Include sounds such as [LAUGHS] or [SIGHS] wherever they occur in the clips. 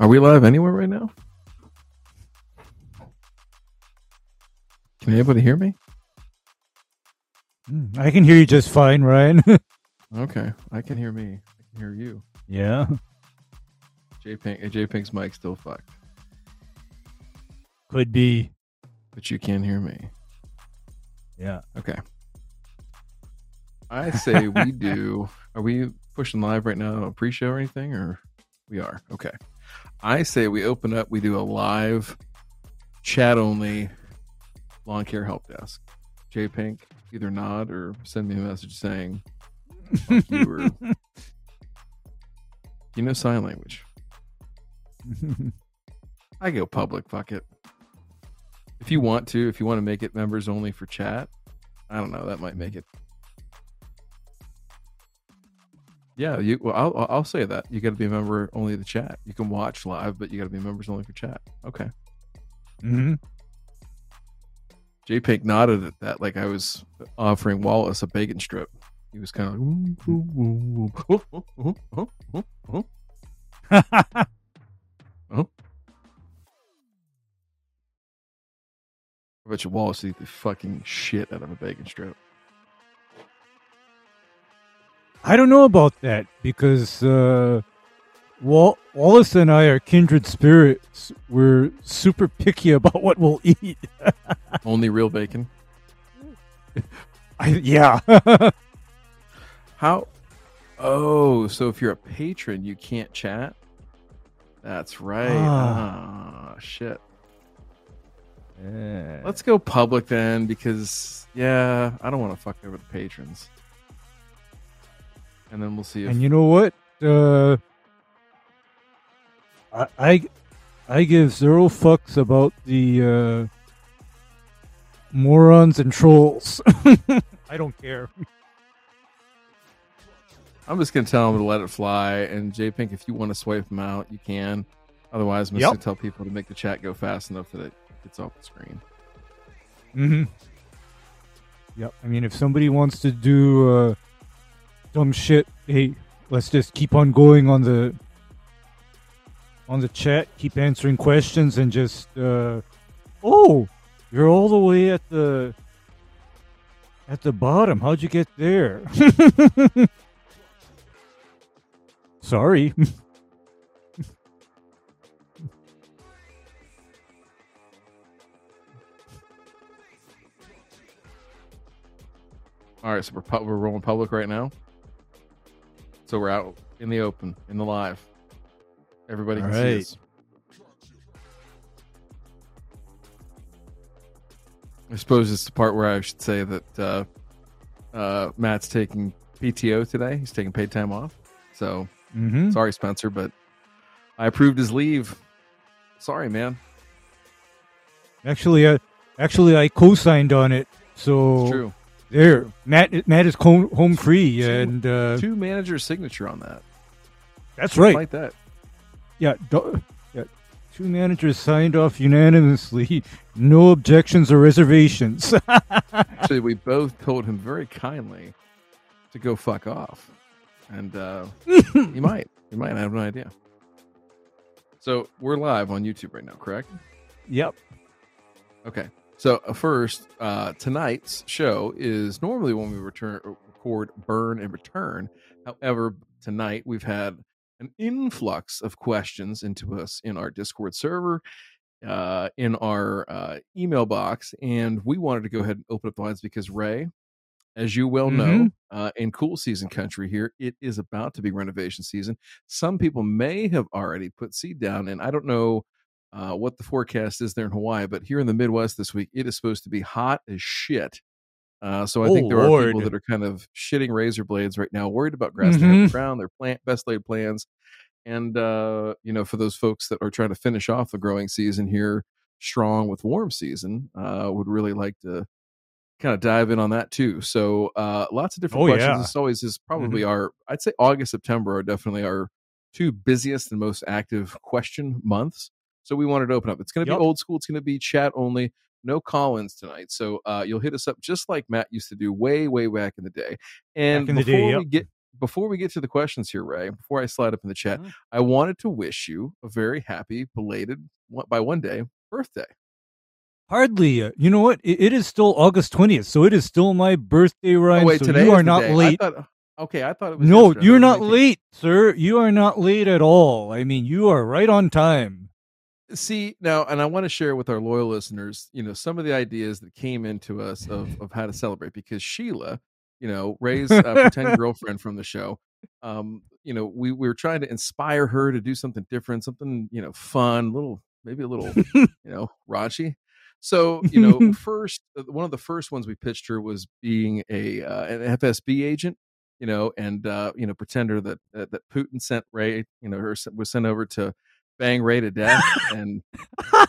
Are we live anywhere right now? Can anybody hear me? Mm, I can hear you just fine, Ryan. [LAUGHS] Okay, I can hear me. I can hear you. yeah. J Pink, J Pink's mic still fucked, Could be. but you can't hear me. Yeah. Okay. I say we [LAUGHS] do. Are we pushing live right now? A pre-show or anything, or we are? Okay. I say we open up. We do a live, chat only, lawn care help desk. J Pink, either nod or send me a message saying you or [LAUGHS] you know sign language. [LAUGHS] I go public. Fuck it. If you want to, if you want to make it members only for chat, I don't know. That might make it. Yeah, you. Well, I'll I'll say that you got to be a member only of the chat. You can watch live, but you got to be members only for chat. Okay. hmm J Pink nodded at that like I was offering Wallace a bacon strip. He was kind of like. [LAUGHS] I bet you Wallace eat the fucking shit out of a bacon strip. I don't know about that because uh, Wal- Wallace and I are kindred spirits. We're super picky about what we'll eat. [LAUGHS] Only real bacon. I, yeah. [LAUGHS] How? Oh, so if you're a patron, you can't chat. That's right. Ah. Ah, shit. Yeah. Let's go public then, because yeah, I don't want to fuck over the patrons. And then we'll see if And you know what? Uh, I, I I give zero fucks about the uh, morons and trolls. [LAUGHS] I don't care. I'm just gonna tell them to let it fly. And J Pink, if you want to swipe them out, you can. Otherwise, I'm just Yep. gonna tell people to make the chat go fast enough that it gets off the screen. Mm-hmm. Yep. I mean, if somebody wants to do uh, dumb shit, hey, let's just keep on going on the on the chat. Keep answering questions and just uh, oh, you're all the way at the at the bottom. How'd you get there? [LAUGHS] Sorry. [LAUGHS] All right, so we're pu- we're rolling public right now. So we're out in the open, in the live. Everybody can All see right. us. I suppose it's the part where I should say that uh, uh, Matt's taking PTO today. He's taking paid time off. So mm-hmm. sorry, Spencer, but I approved his leave. Sorry, man. Actually, uh, actually, I co-signed on it. So It's true. There, Matt. Matt is home free, Two- and uh, Two managers' signature on that. that's right. Like that. Yeah, do- yeah. Two managers signed off unanimously. No objections or reservations. [LAUGHS] Actually, we both told him very kindly to go fuck off, and uh, [LAUGHS] he might. He might. I have no idea. So we're live on YouTube right now, correct? yep. Okay. So uh, first, uh, tonight's show is normally when we return, record, burn, and return. However, tonight we've had an influx of questions into us in our Discord server, uh, in our uh, email box, and we wanted to go ahead and open up the lines because Ray, as you well know, uh, in cool season country here, it is about to be renovation season. Some people may have already put seed down, and I don't know uh, what the forecast is there in Hawaii, but here in the Midwest this week, it is supposed to be hot as shit. Uh, so I Oh, think there are people that are kind of shitting razor blades right now, worried about grass to have Mhm. the ground, their plant best laid plans, and uh, you know, for those folks that are trying to finish off the growing season here strong with warm season, uh, would really like to kind of dive in on that too. So uh, lots of different Oh, questions. yeah. Mm-hmm. This always is probably our, I'd say August, September are definitely our two busiest and most active question months. So we wanted to open up. It's going to Yep. be old school. It's going to be chat only. No call-ins tonight. So uh, you'll hit us up just like Matt used to do way, way back in the day. And Back in the before day, we get before we get to the questions here, Ray, before I slide up in the chat, Uh-huh. I wanted to wish you a very happy, belated, one- by one day, birthday. Hardly. uh, You know what? It, it is still August 20th, so it is still my birthday, Ryan. oh, wait, so today you are not day. I late. thought- okay, I thought it was. No, yesterday. You're not late, sir. You are not late at all. I mean, you are right on time. See now and i want to share with our loyal listeners you know some of the ideas that came into us of, of how to celebrate because sheila you know ray's uh, pretend [LAUGHS] girlfriend from the show. Um you know we, we were trying to inspire her to do something different something you know fun a little maybe a little [LAUGHS] you know raunchy. So you know [LAUGHS] first uh, one of the first ones we pitched her was being a uh, an fsb agent you know and uh you know pretender that that, that putin sent ray you know her was sent over to bang Ray to death, and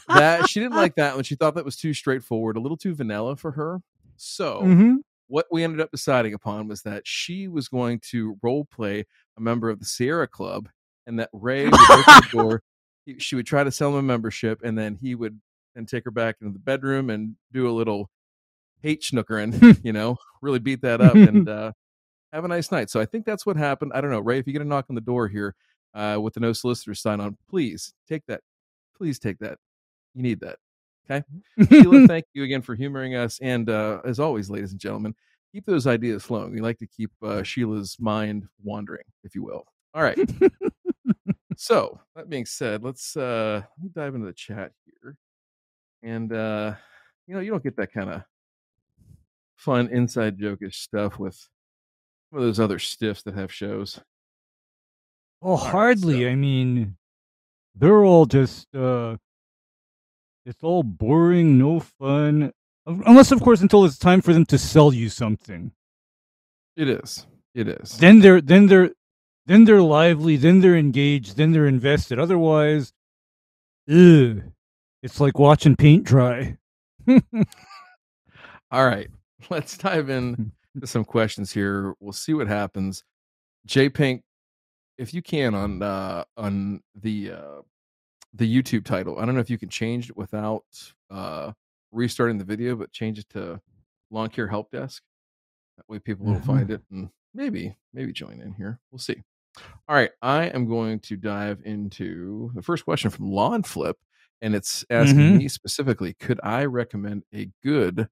that she didn't like that one. She thought that was too straightforward, a little too vanilla for her. So Mhm. what we ended up deciding upon was that she was going to role play a member of the Sierra Club, and that Ray would open the [LAUGHS] door. he- She would try to sell him a membership, and then he would and take her back into the bedroom and do a little hate schnookering, [LAUGHS] you know, really beat that up and [LAUGHS] uh, have a nice night. So I think that's what happened. I don't know, Ray. If you get a knock on the door here uh, with the no solicitor sign on, please take that. Please take that. You need that. Okay. Sheila, [LAUGHS] thank you again for humoring us. And uh, as always, ladies and gentlemen, keep those ideas flowing. We like to keep uh, Sheila's mind wandering, if you will. All right. [LAUGHS] so that being said, let's uh, let me dive into the chat here. And uh, you know, you don't get that kind of fun inside jokish stuff with some of those other stiffs that have shows. Oh, right, hardly. I mean, they're all just, uh, it's all boring, no fun. Unless, of course, until it's time for them to sell you something. It is. It is. Then they're, then they're, then they're lively, then they're engaged, then they're invested. Otherwise, ugh, it's like watching paint dry. [LAUGHS] All right, let's dive in [LAUGHS] to some questions here. We'll see what happens. J Pink, if you can on uh on the uh the YouTube title, I don't know if you can change it without uh restarting the video, but change it to Lawn Care Help Desk. That way people will find it and maybe maybe join in here. We'll see. All right, I am going to dive into the first question from Lawn Flip, and it's asking Mhm. me specifically: Could I recommend a good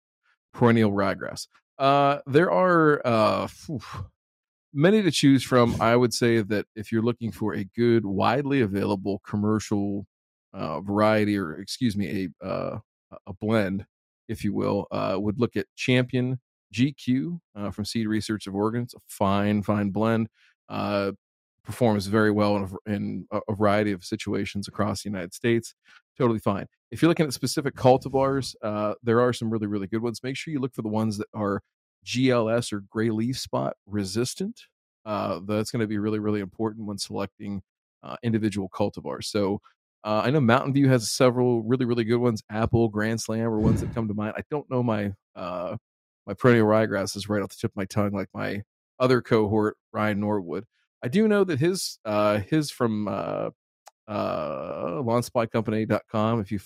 perennial ryegrass? Uh, there are uh, many to choose from. I would say that if you're looking for a good, widely available commercial uh, variety, or excuse me, a uh, a blend, if you will, uh, would look at Champion GQ uh, from Seed Research of Oregon. It's a fine, fine blend. Uh, performs very well in a, in a variety of situations across the United States. Totally fine. If you're looking at specific cultivars, uh, there are some really, really good ones. Make sure you look for the ones that are GLS or gray leaf spot resistant. Uh, that's going to be really, really important when selecting uh, individual cultivars. So uh, I know Mountain View has several really, really good ones. Apple, Grand Slam are ones that come to mind. I don't know my uh, my perennial ryegrass is right off the tip of my tongue, like my other cohort, Ryan Norwood. I do know that his uh, his from uh, uh, lawnsupplycompany.com. If you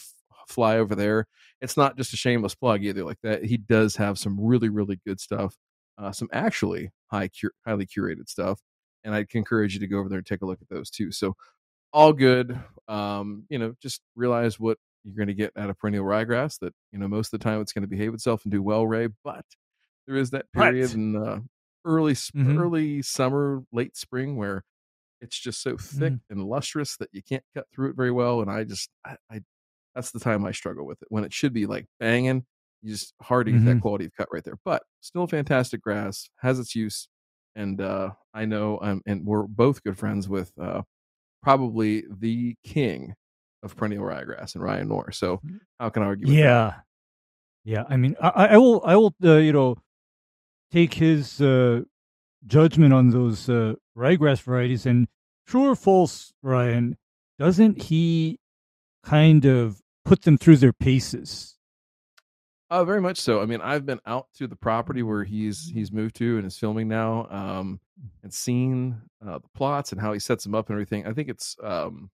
fly over there, it's not just a shameless plug either. Like that, he does have some really, really good stuff. Uh, some actually high, highly curated stuff, and I'd encourage you to go over there and take a look at those too. So, all good. Um, you know, just realize what you're going to get out of perennial ryegrass. That you know, most of the time it's going to behave itself and do well, Ray. But there is that Right. period in uh, early Mhm. early summer, late spring where it's just so thick Mm-hmm. and lustrous that you can't cut through it very well. And I just, I, I that's the time I struggle with it when it should be like banging. You just hard to get that quality of cut right there, but still fantastic grass has its use. And uh, I know, um, and we're both good friends with uh, probably the king of perennial ryegrass and Ryan Knorr. So how can I argue? With that? Yeah, yeah. I mean, I, I I will, I will, uh, you know, take his uh, judgment on those uh, ryegrass varieties. And true or false, Ryan, doesn't he kind of put them through their paces? Uh, very much so. I mean, I've been out to the property where he's he's moved to and is filming now, um, and seen uh, the plots and how he sets them up and everything. I think it's um,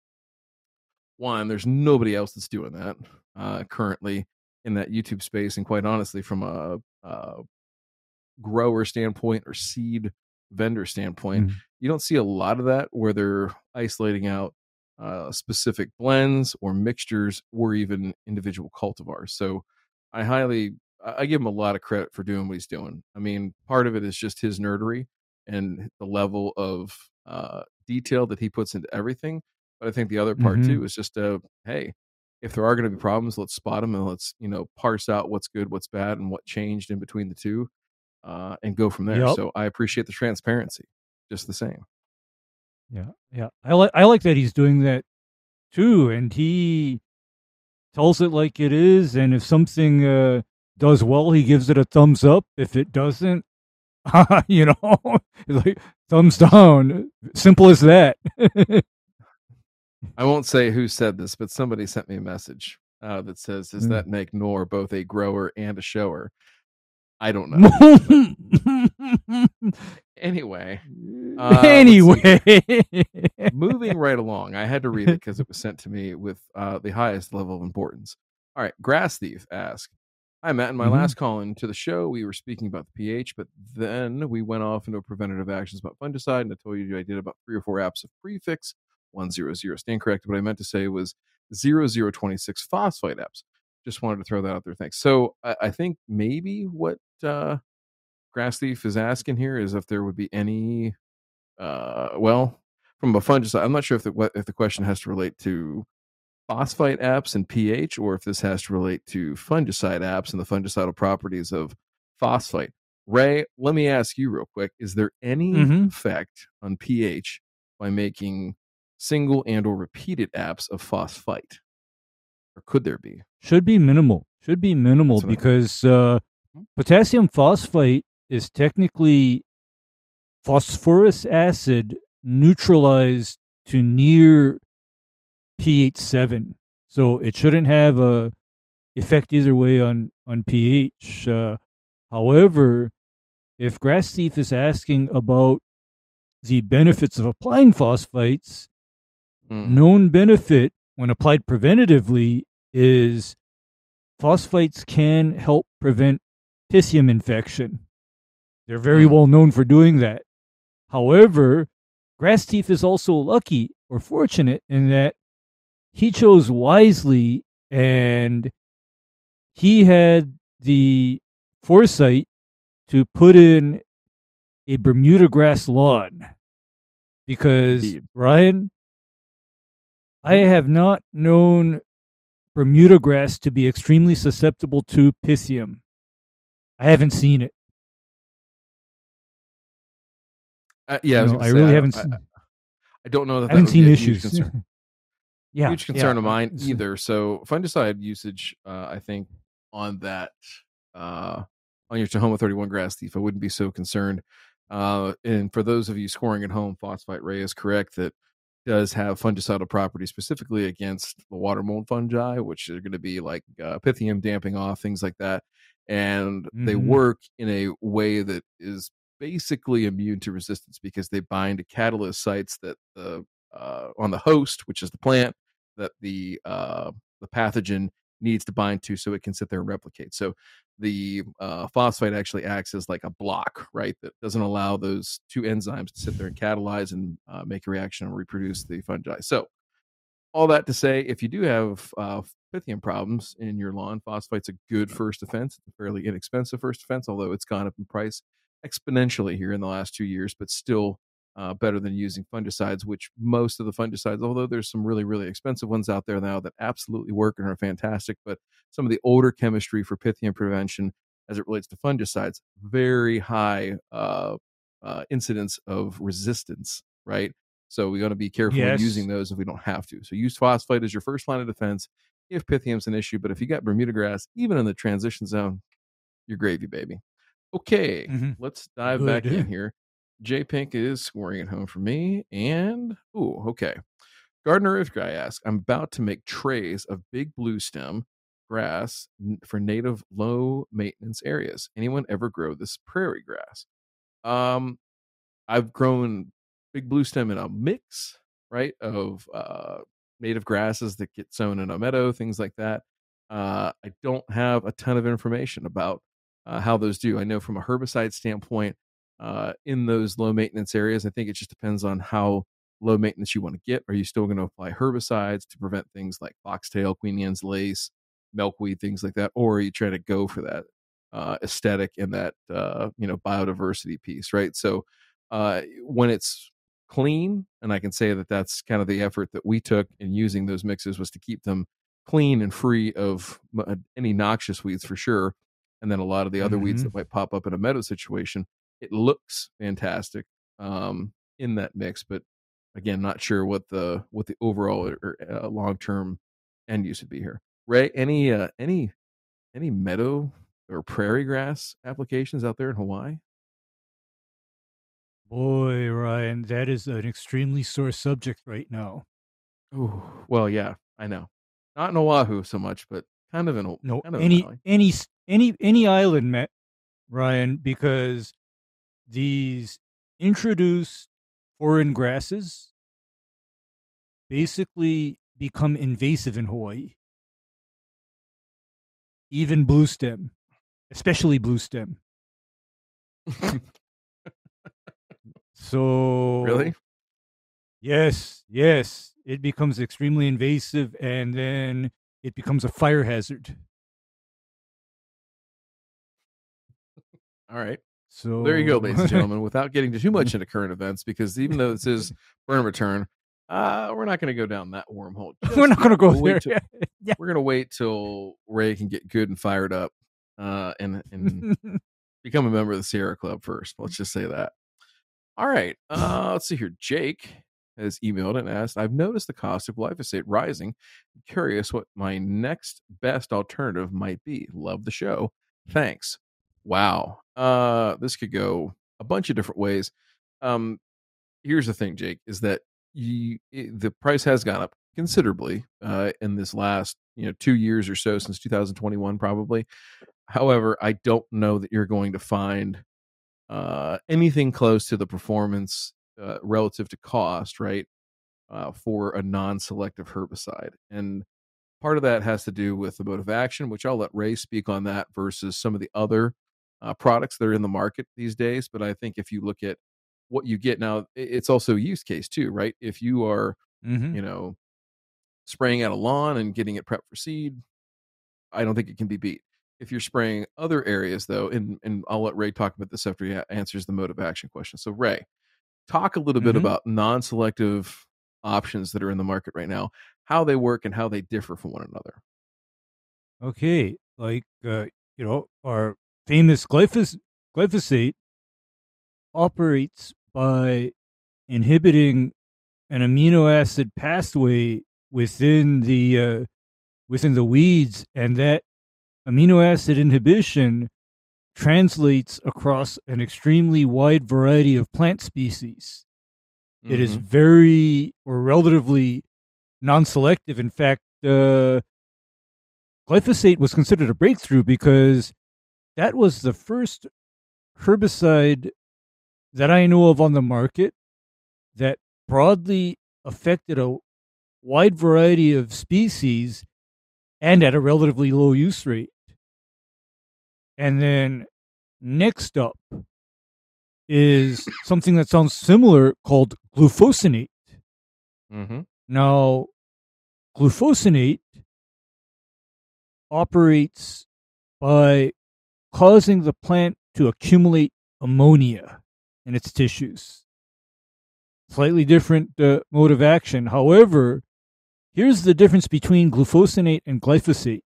one. There's nobody else that's doing that uh, currently in that YouTube space, and quite honestly, from a, uh grower standpoint or seed vendor standpoint, Mhm. you don't see a lot of that where they're isolating out uh, specific blends or mixtures or even individual cultivars. So I highly I give him a lot of credit for doing what he's doing. I mean, part of it is just his nerdery and the level of uh, detail that he puts into everything. But I think the other part Mhm. too is just a hey, if there are going to be problems, let's spot them and let's you know parse out what's good, what's bad, and what changed in between the two, uh, and go from there. Yep. So I appreciate the transparency, just the same. Yeah, yeah. I like I like that he's doing that too, and he tells it like it is. And if something uh, does well, he gives it a thumbs up. If it doesn't, [LAUGHS] you know, [LAUGHS] it's like thumbs down. Simple as that. [LAUGHS] I won't say who said this, but somebody sent me a message uh, that says, "Does Mm. that make Knorr both a grower and a shower?" I don't know. Anyway, Uh, anyway, moving right along, I had to read it because it was sent to me with uh, the highest level of importance. All right, Grass Thief asks, Hi, Matt. In my Mhm. last call in to the show, we were speaking about the pH, but then we went off into preventative actions about fungicide, and I told you I did about three or four apps of prefix 100. Stand corrected. What I meant to say was 0026 phosphate apps. Just wanted to throw that out there. Thanks. So I, I think maybe what uh, Grass Thief is asking here is if there would be any, uh, well, from a fungicide. I'm not sure if the what- if the question has to relate to phosphite apps and pH, or if this has to relate to fungicide apps and the fungicidal properties of phosphite. Ray, let me ask you real quick: Is there any Mhm. effect on pH by making single and or repeated apps of phosphite, or could there be? should be minimal. Should be minimal That's what I- because uh, potassium phosphite is technically phosphorous acid neutralized to near pH seven, so it shouldn't have a effect either way on on pH. Uh, however, if Grass Thief is asking about the benefits of applying phosphites, Mm. known benefit when applied preventatively is phosphites can help prevent pythium infection. They're very Hmm. well known for doing that. However, Grass Thief is also lucky or fortunate in that he chose wisely and he had the foresight to put in a Bermuda grass lawn. Because, Indeed. Ryan, I have not known Bermuda grass to be extremely susceptible to pythium. I haven't seen it. Uh, yeah, I, was No, gonna I say, really don't- haven't I, seen, I don't know that I haven't that seen issues. concern. [LAUGHS] yeah, huge concern yeah. of mine either. So fungicide usage, uh, I think on that uh, on your Tahoma 31 grass thief, I wouldn't be so concerned. Uh, and for those of you scoring at home, phosphite ray is correct that does have fungicidal properties specifically against the water mold fungi, which are going to be like uh, pythium damping off things like that, and they Mhm. work in a way that is basically immune to resistance because they bind to catalyst sites that the uh, on the host, which is the plant, that the uh, the pathogen needs to bind to, so it can sit there and replicate. So the uh, phosphite actually acts as like a block, right? That doesn't allow those two enzymes to sit there and catalyze and uh, make a reaction and reproduce the fungi. So all that to say, if you do have uh, pythium problems in your lawn, phosphite's a good first defense. It's a fairly inexpensive first defense, although it's gone up in price exponentially here in the last two years, but still uh, better than using fungicides, which most of the fungicides, although there's some really, really expensive ones out there now that absolutely work and are fantastic, but some of the older chemistry for pythium prevention as it relates to fungicides, very high uh, uh, incidence of resistance, right? So we got to be careful Yes. using those if we don't have to. So use phosphite as your first line of defense if pythium's an issue. But if you got Bermuda grass, even in the transition zone, you're gravy, baby. Okay, Mhm. let's dive back in here. J Pink is scoring it home for me. And, ooh, okay. Gardener Earth Guy asks, I'm about to make trays of big blue stem grass for native low maintenance areas. Anyone ever grow this prairie grass? Um, I've grown big blue stem in a mix, right, of uh, native grasses that get sown in a meadow, things like that. Uh, I don't have a ton of information about uh, how those do. I know from a herbicide standpoint, uh, in those low maintenance areas. I think it just depends on how low maintenance you want to get. Are you still going to apply herbicides to prevent things like foxtail, Queen Anne's lace, milkweed, things like that, or are you trying to go for that uh, aesthetic and that uh, you know biodiversity piece, right? So uh, when it's clean, and I can say that that's kind of the effort that we took in using those mixes was to keep them clean and free of uh, any noxious weeds for sure, and then a lot of the other mm-hmm. weeds that might pop up in a meadow situation. It looks fantastic um, in that mix, but again, not sure what the what the overall or, uh, long term end use would be here. Ray, any uh, any any meadow or prairie grass applications out there in Hawaii? Boy, Ryan, that is an extremely sore subject right now. Oh, well, yeah, I know. Not in Oahu so much, but kind of in no kind of any any any any island, met Ryan, because these introduced foreign grasses basically become invasive in Hawaii. Even blue stem, especially blue stem. [LAUGHS] so really, yes, yes, it becomes extremely invasive, and then it becomes a fire hazard. All right. So there you go, ladies and [LAUGHS] gentlemen. Without getting too much into current events, because even though this is [LAUGHS] burn return, uh, we're not going to go down that wormhole. [LAUGHS] Just we're not going to go we'll there. Till, yeah. We're going to wait till Ray can get good and fired up, uh, and and become a member of the Sierra Club first. Let's just say that. All right. Uh, let's see here. Jake has emailed and asked, I've noticed the cost of glyphosate rising. I'm curious what my next best alternative might be. Love the show. Thanks. Wow. Uh, this could go a bunch of different ways. Um, here's the thing, Jake, is that you it, the price has gone up considerably uh, in this last you know two years or so since 2021 probably. However, I don't know that you're going to find uh, anything close to the performance uh, relative to cost, right? Uh, for a non-selective herbicide, and part of that has to do with the mode of action, which I'll let Ray speak on that versus some of the other uh, products that are in the market these days. But I think if you look at what you get now, it's also use case too, right? If you are, mm-hmm. you know, spraying out a lawn and getting it prepped for seed, I don't think it can be beat. If you're spraying other areas though, and and I'll let Ray talk about this after he answers the mode of action question. So Ray, talk a little mm-hmm. bit about non-selective options that are in the market right now, how they work and how they differ from one another. Okay, like uh, you know, our famous glyphos- glyphosate operates by inhibiting an amino acid pathway within the uh, within the weeds, and that amino acid inhibition translates across an extremely wide variety of plant species. Mm-hmm. It is mm-hmm. very or relatively non-selective. In fact, uh, glyphosate was considered a breakthrough because that was the first herbicide that I know of on the market that broadly affected a wide variety of species and at a relatively low use rate. And then next up is something that sounds similar called glufosinate. Mm-hmm. Now, glufosinate operates by causing the plant to accumulate ammonia in its tissues. Slightly different uh, mode of action. However, here's the difference between glufosinate and glyphosate.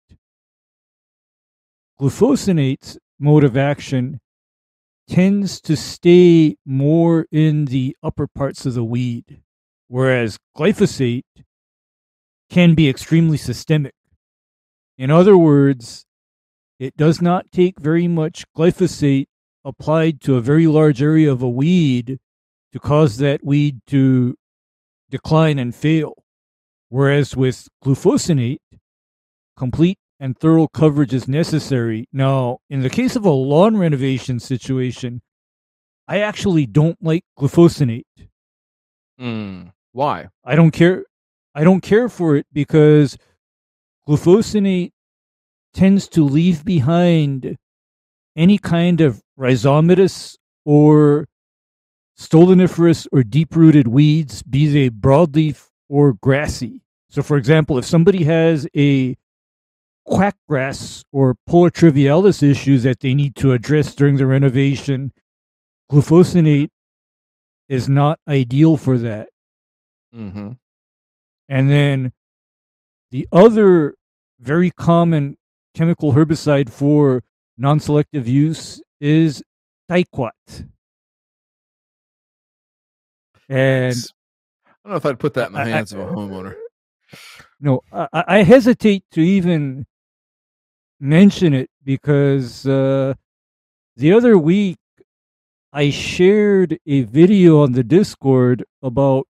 Glufosinate's mode of action tends to stay more in the upper parts of the weed, whereas glyphosate can be extremely systemic. In other words, it does not take very much glyphosate applied to a very large area of a weed to cause that weed to decline and fail. Whereas with glufosinate, complete and thorough coverage is necessary. Now, in the case of a lawn renovation situation, I actually don't like glufosinate. Mm, why? I don't care. I don't care for it because glufosinate tends to leave behind any kind of rhizomatous or stoloniferous or deep rooted weeds, be they broadleaf or grassy. So, for example, if somebody has a quackgrass or Poa trivialis issues that they need to address during the renovation, glufosinate is not ideal for that. Mm-hmm. And then the other very common chemical herbicide for non selective use is Diquat. And I don't know if I'd put that in the hands I, of a homeowner. No, I, I, hesitate to even mention it because uh, the other week I shared a video on the Discord about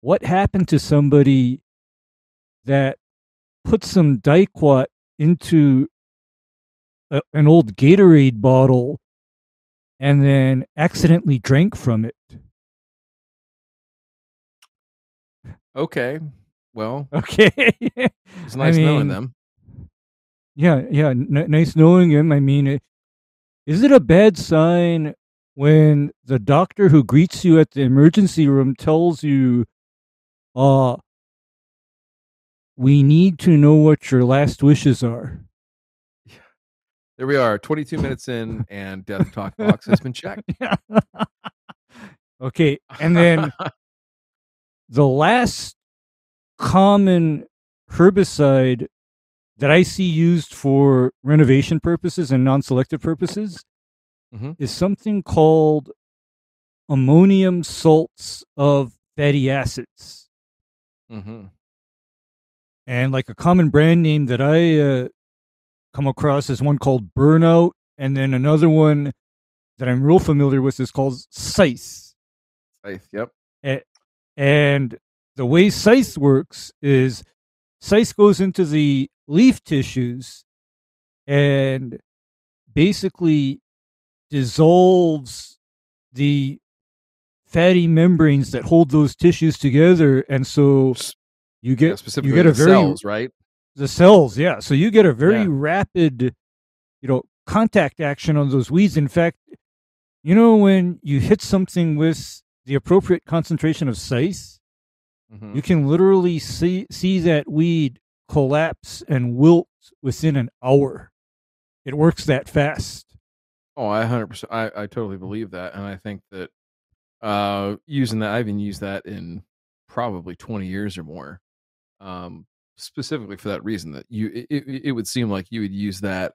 what happened to somebody that put some Diquat into a, an old Gatorade bottle and then accidentally drank from it. Okay. Well, okay. it's [LAUGHS] nice I mean, knowing them. Yeah, yeah. N- nice knowing him. I mean, it, is it a bad sign when the doctor who greets you at the emergency room tells you, uh, we need to know what your last wishes are? There we are, 22 minutes in, and Death Talk box has been checked. [LAUGHS] okay, and then [LAUGHS] the last common herbicide that I see used for renovation purposes and non-selective purposes mm-hmm. is something called ammonium salts of fatty acids. Mm-hmm. And like a common brand name that I uh, come across is one called Burnout, and then another one that I'm real familiar with is called Scythe. Scythe, yep. And, and the way Scythe works is Scythe goes into the leaf tissues and basically dissolves the fatty membranes that hold those tissues together, and so you get yeah, specifically you get a very cells, right? The cells, yeah. So you get a very yeah. rapid, you know, contact action on those weeds. In fact, you know when you hit something with the appropriate concentration of scythe, mm-hmm. you can literally see see that weed collapse and wilt within an hour. It works that fast. Oh, I hundred percent. I I totally believe that, and I think that uh using that, I even used that in probably twenty years or more, um, specifically for that reason that you it, it would seem like you would use that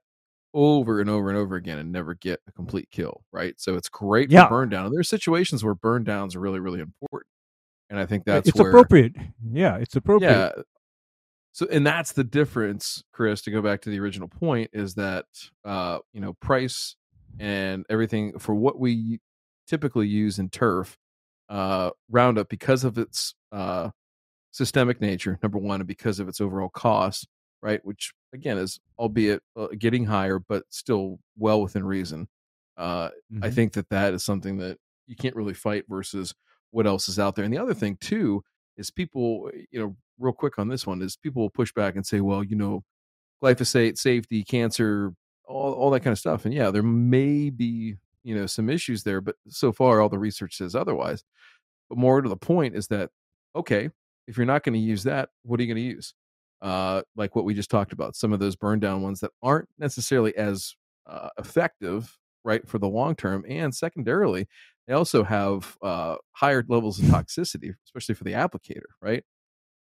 over and over and over again and never get a complete kill, right? So it's great yeah. for burn down. And there's situations where burn downs are really, really important. And I think that's it's where, appropriate. Yeah, it's appropriate. Yeah, so and that's the difference chris to go back to the original point is that uh you know price and everything for what we typically use in turf uh roundup because of its uh systemic nature number one and because of its overall cost right which again is albeit uh, getting higher but still well within reason uh mm-hmm. i think that that is something that you can't really fight versus what else is out there and the other thing too is people you know real quick on this one is people will push back and say, well, you know, glyphosate, safety, cancer, all, all that kind of stuff. And yeah, there may be, you know, some issues there, but so far all the research says otherwise. But more to the point is that, okay, if you're not going to use that, what are you going to use? Uh, like what we just talked about, some of those burn down ones that aren't necessarily as uh, effective, right, for the long term. And secondarily, they also have uh, higher levels of toxicity, especially for the applicator, right?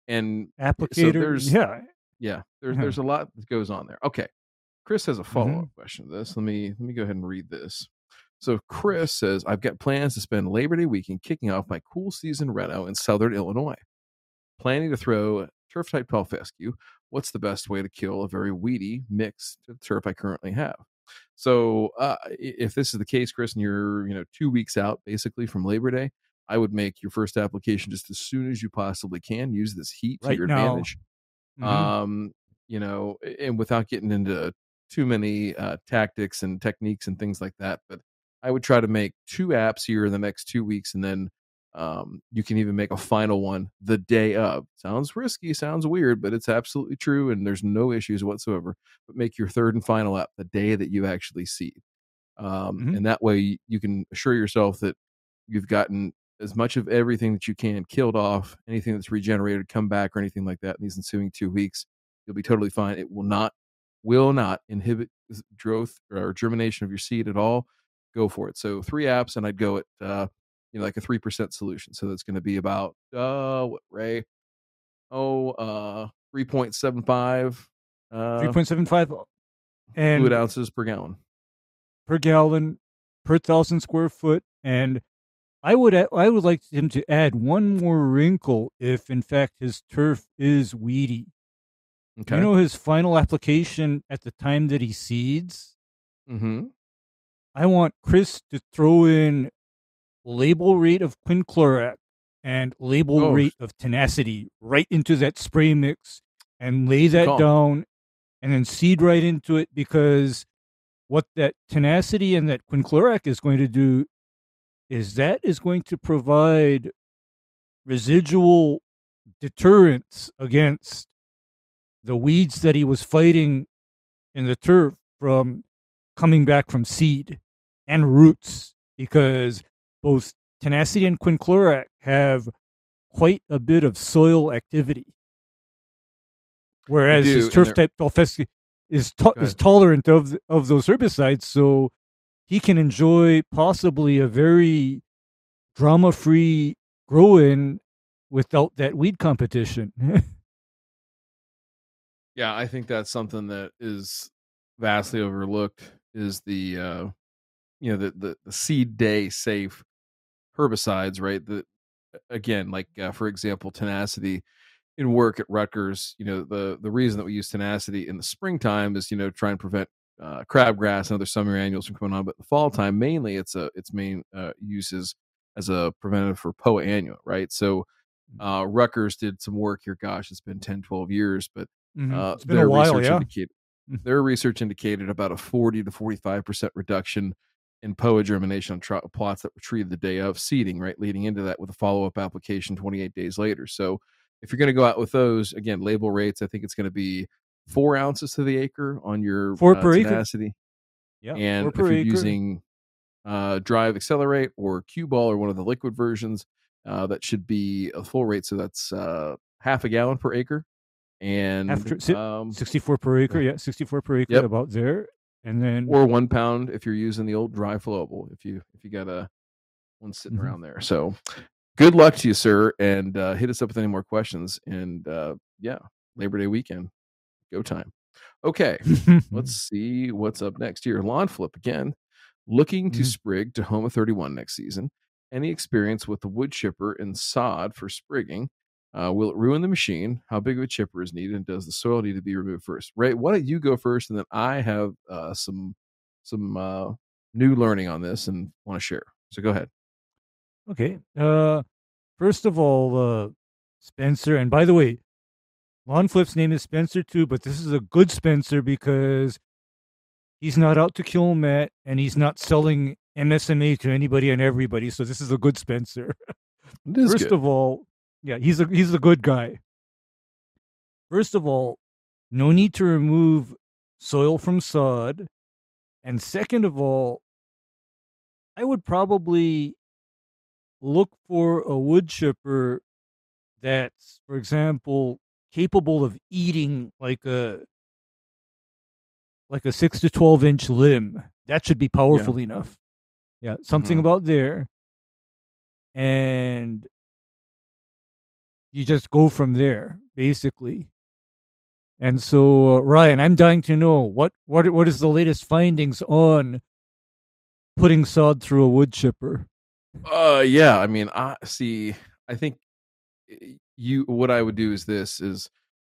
and applicator. So there's yeah, yeah. There's there's a lot that goes on there. Okay, Chris has a follow up mm-hmm. question to this. Let me let me go ahead and read this. So Chris says, I've got plans to spend Labor Day weekend kicking off my cool season reno in Southern Illinois. Planning to throw turf type tall fescue. What's the best way to kill a very weedy mix turf I currently have? So uh, if this is the case, Chris, and you're you know two weeks out basically from Labor Day, I would make your first application just as soon as you possibly can. Use this heat to your now. advantage. Mm-hmm. Um, you know, and without getting into too many uh, tactics and techniques and things like that. But I would try to make two apps here in the next two weeks, and then um, you can even make a final one the day of. Sounds risky, sounds weird, but it's absolutely true, and there's no issues whatsoever. But make your third and final app the day that you actually seed. um, Mhm. and that way you can assure yourself that you've gotten as much of everything that you can killed off. Anything that's regenerated, come back, or anything like that in these ensuing two weeks, you'll be totally fine. It will not will not inhibit growth or germination of your seed at all. Go for it. So three apps, and I'd go at uh, you know like a three percent solution. So that's going to be about uh what Ray oh uh three point seven five uh Three point seven five, and fluid ounces per gallon. per gallon per thousand square foot. And I would I would like him to add one more wrinkle if in fact his turf is weedy. Okay. You know his final application at the time that he seeds. mm-hmm. I want Chris to throw in label rate of quinclorac and label Oh. rate of tenacity right into that spray mix and lay that call. down and then seed right into it because what that tenacity and that quinclorac is going to do is that is going to provide residual deterrence against the weeds that he was fighting in the turf from coming back from seed and roots because both tenacity and quinclorac have quite a bit of soil activity. Whereas do, his turf type tall fescue is is tolerant of of those herbicides, so he can enjoy possibly a very drama free grow-in without that weed competition. [LAUGHS] Yeah, I think that's something that is vastly overlooked is the uh you know the the, the seed day safe herbicides, right? The again, like uh, for example, tenacity in work at Rutgers, you know, the the reason that we use tenacity in the springtime is, you know, try and prevent uh, crabgrass and other summer annuals from coming on, but the fall time mainly it's a its main uh, uses as a preventative for POA annua, right? So uh Rutgers did some work here, gosh, it's been 10, 12 years, but Mhm. uh, it's been their a while, research yeah. indicated Mhm. their research indicated about a 40 to 45 percent reduction in POA germination on tro- plots that were treated the day of seeding, right? Leading into that with a follow up application 28 days later. So if you're going to go out with those, again, label rates, I think it's going to be four ounces to the acre on your Four uh, per acre. Yeah, and if you're acre. using uh, Drive XLR8 or Q Ball or one of the liquid versions, uh, that should be a full rate. So that's uh, half a gallon per acre. And tr- si- um, 64 per acre, yeah, 64 per acre Yep. about there. And then or one pound if you're using the old dry flowable if you if you got a one sitting Mhm. around there. So good luck to you sir and uh hit us up with any more questions and uh yeah labor day weekend go time. Okay let's [LAUGHS] see what's up next here. Lawn flip again. Looking to Mhm. sprig to home homa 31 next season. Any experience with the wood chipper and sod for sprigging uh, will it ruin the machine? How big of a chipper is needed? And does the soil need to be removed first? Ray, why don't you go first, and then I have uh, some some uh, new learning on this and want to share. So go ahead. Okay. Uh, first of all, uh, Spencer, and by the way, Lawn Flip's name is Spencer too, but this is a good Spencer because he's not out to kill Matt and he's not selling MSMA to anybody and everybody. So this is a good Spencer. First good. of all, yeah, he's a he's a good guy. First of all, no need to remove soil from sod. And second of all, I would probably look for a wood chipper that's, for example, capable of eating like a like a six to twelve inch limb. That should be powerful enough. Yeah, something Mhm. about there. And you just go from there, basically. And so, uh, Ryan, I'm dying to know what what what is the latest findings on putting sod through a wood chipper? Uh, yeah. I mean, I see. I think you. What I would do is this: is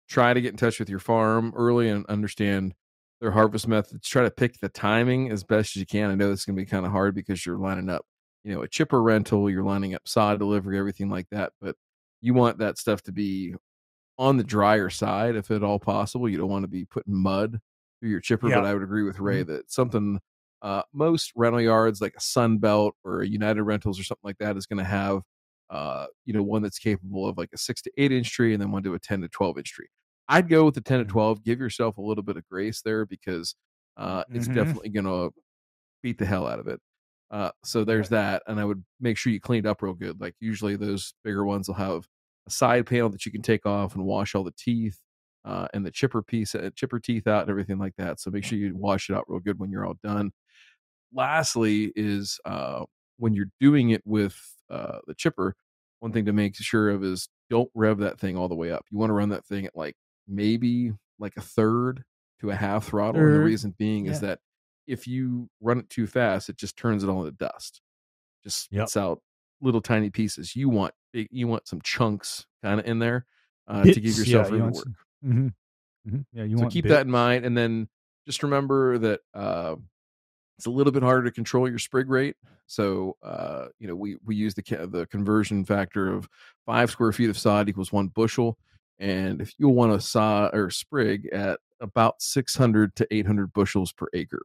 try to get in touch with your farm early and understand their harvest methods. Try to pick the timing as best as you can. I know this is going to be kind of hard because you're lining up, you know, a chipper rental, you're lining up sod delivery, everything like that. But you want that stuff to be on the drier side, if at all possible. You don't want to be putting mud through your chipper. Yeah. But I would agree with Ray that something uh, most rental yards like a Sunbelt or a United Rentals or something like that is going to have, uh, you know, one that's capable of like a six to eight inch tree and then one to a 10 to 12 inch tree. I'd go with the 10 to Mhm. 12. Give yourself a little bit of grace there because uh, it's Mhm. definitely going to beat the hell out of it. Uh, so there's that, and I would make sure you cleaned up real good. Like usually those bigger ones will have a side panel that you can take off and wash all the teeth uh, and the chipper piece, uh, chipper teeth out, and everything like that. So make sure you wash it out real good when you're all done. Lastly, is uh, when you're doing it with uh, the chipper, one thing to make sure of is don't rev that thing all the way up. You want to run that thing at like maybe like a third to a half throttle. And the reason being yeah. is that if you run it too fast, it just turns it all into dust. Just Yep. spits out little tiny pieces. You want big, you want some chunks kind of in there uh, to give yourself yeah, you room want to work. some- Mhm, mhm. Yeah, you so keep bits. that in mind, and then just remember that uh, it's a little bit harder to control your sprig rate. So uh, you know we we use the the conversion factor of five square feet of sod equals one bushel, and if you want a sod or sprig at about 600 to 800 bushels per acre,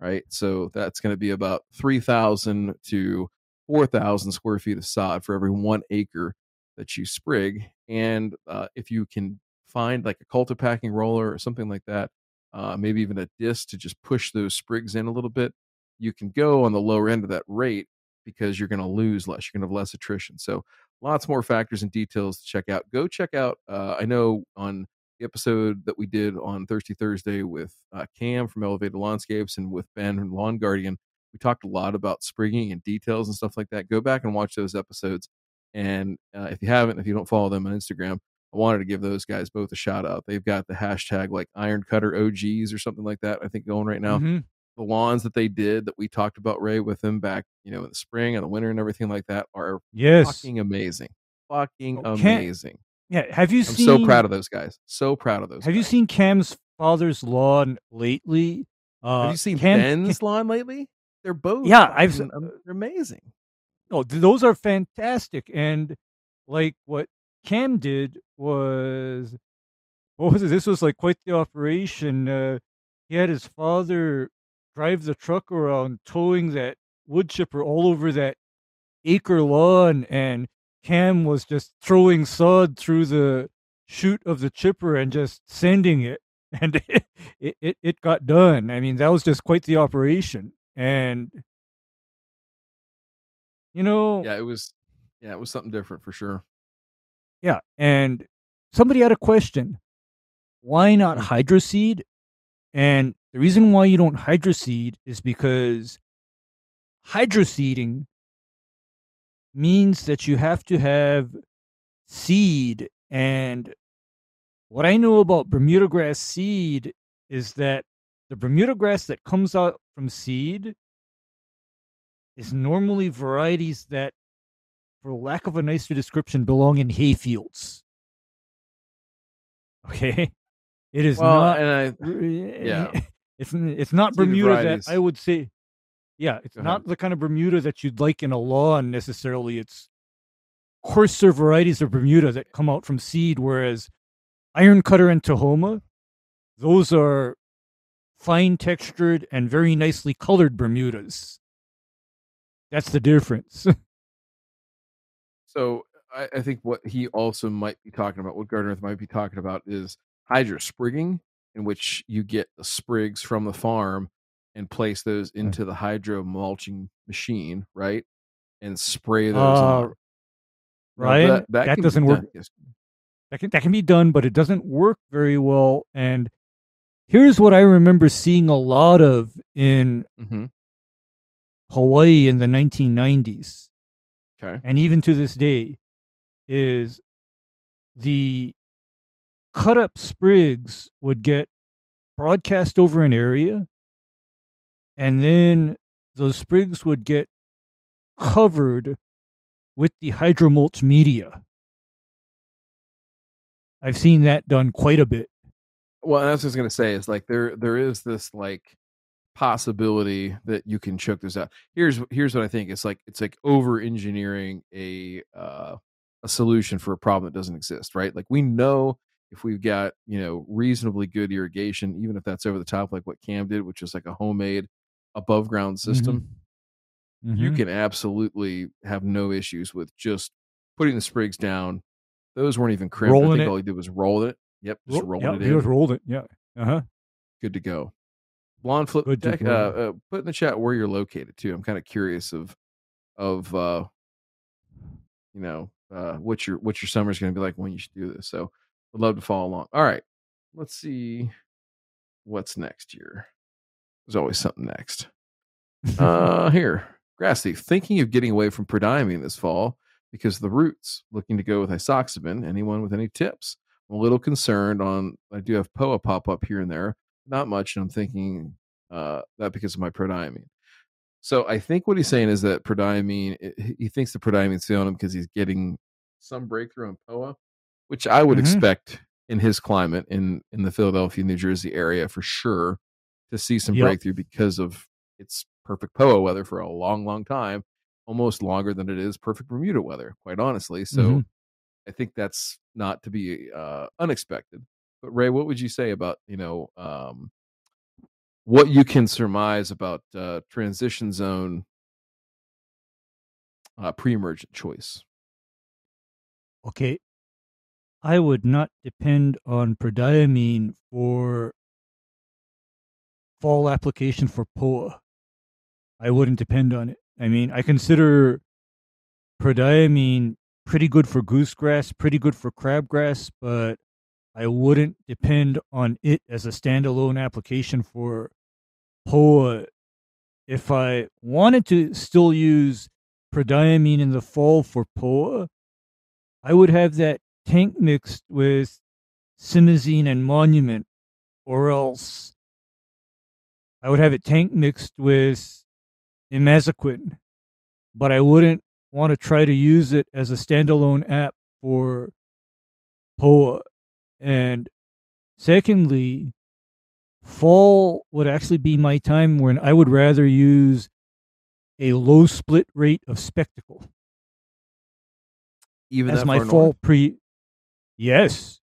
right? So that's going to be about 3,000 to 4,000 square feet of sod for every one acre that you sprig. And uh, if you can find like a cultipacking roller or something like that, uh, maybe even a disc to just push those sprigs in a little bit, you can go on the lower end of that rate because you're going to lose less. You're going to have less attrition. So lots more factors and details to check out. Go check out. Uh, I know on episode that we did on Thirsty Thursday with uh, Cam from Elevated Lawnscapes and with Ben from Lawn Guardian, we talked a lot about sprigging and details and stuff like that. Go back and watch those episodes. And uh, if you haven't, if you don't follow them on Instagram, I wanted to give those guys both a shout out. They've got the hashtag like Iron Cutter OGs or something like that. I think going right now. Mhm. The lawns that they did that we talked about Ray with them back, you know, in the spring and the winter and everything like that are Yes. fucking amazing. Fucking Oh, amazing. Yeah. Have you I'm seen? so proud of those guys. So proud of those. Have you seen Cam's father's lawn lately? Uh, Have you seen Cam- Ben's lawn lately? They're both. Yeah, I've they're amazing. Oh, those are fantastic. And like what Cam did was, what was it? This was like quite the operation. Uh, he had his father drive the truck around, towing that wood chipper all over that acre lawn, and Cam was just throwing sod through the chute of the chipper and just sending it. [LAUGHS] And it, it, it, it got done. I mean, that was just quite the operation. And, you know, Yeah, it was. Yeah, it was something different for sure. Yeah, and somebody had a question. Why not Mm. hydroseed? And the reason why you don't hydroseed is because hydroseeding means that you have to have seed. And what I know about Bermuda grass seed is that the Bermuda grass that comes out from seed is normally varieties that for lack of a nicer description, belong in hay fields. [LAUGHS] Okay, it is Well, not. and I yeah, [LAUGHS] it's it's not Bermuda varieties. that I would say. Yeah, it's Go not ahead. the kind of Bermuda that you'd like in a lawn necessarily. It's coarser varieties of Bermuda that come out from seed, whereas Iron Cutter and Tahoma, those are fine textured and very nicely colored Bermudas. That's the difference. [LAUGHS] So I, I think what he also might be talking about, what Gardner might be talking about, is hydrosprigging, in which you get the sprigs from the farm and place those into the hydro mulching machine, right? And spray those Uh. Now, Ryan, that, that doesn't work. yes. that can that can be done, but it doesn't work very well. And here's what I remember seeing a lot of in Mhm. Hawaii in the 1990s, Okay. and even to this day, is the cut up sprigs would get broadcast over an area, and then those sprigs would get covered with the hydromulch media. I've seen that done quite a bit. Well, that's what I was gonna say is like there there is this like possibility that you can choke this out. Here's here's what I think. It's like it's like over engineering a uh a solution for a problem that doesn't exist, right? Like we know if we've got, you know, reasonably good irrigation, even if that's over the top like what Cam did, which is like a homemade above ground system, you Mhm. can absolutely have no issues with just putting the sprigs down. Those weren't even crimped. I think it. all he did was roll it. Yep, just Ro- rolling yeah, it he in. just rolled it. Yeah. Uh huh. Good to go. blonde flip Good deck, uh, uh, put in the chat where you're located too. I'm kind of curious of of uh you know uh what your what your summer's going to be like when you should do this. So would love to follow along. All right, let's see what's next here. There's always something next. [LAUGHS] Uh here, grass thief thinking of getting away from prodiamine this fall because of the roots. Looking to go with isoxaben. Anyone with any tips? I'm a little concerned on. I do have POA pop up here and there, not much, and I'm thinking uh, that because of my prodiamine. So I think what he's saying is that prodiamine. i- He thinks the prodiamine's failing him because he's getting some breakthrough on POA, which I would Mhm. expect in his climate in in the Philadelphia, New Jersey area for sure to see some Yep. breakthrough because of it's perfect POA weather for a long, long time, almost longer than it is perfect Bermuda weather, quite honestly. So Mhm. I think that's not to be uh, unexpected. But Ray, what would you say about you know um, what you can surmise about uh, transition zone uh, pre-emergent choice? Okay. I would not depend on prodiamine for fall application for POA. I wouldn't depend on it. I mean, I consider prodiamine pretty good for goosegrass, pretty good for crabgrass, but I wouldn't depend on it as a standalone application for POA. If I wanted to still use prodiamine in the fall for POA, I would have that tank mixed with simazine and monument, or else I would have it tank mixed with imazaquin, but I wouldn't want to try to use it as a standalone app for POA. And secondly, fall would actually be my time when I would rather use a low split rate of Specticle Even as my fall north? pre. Yes.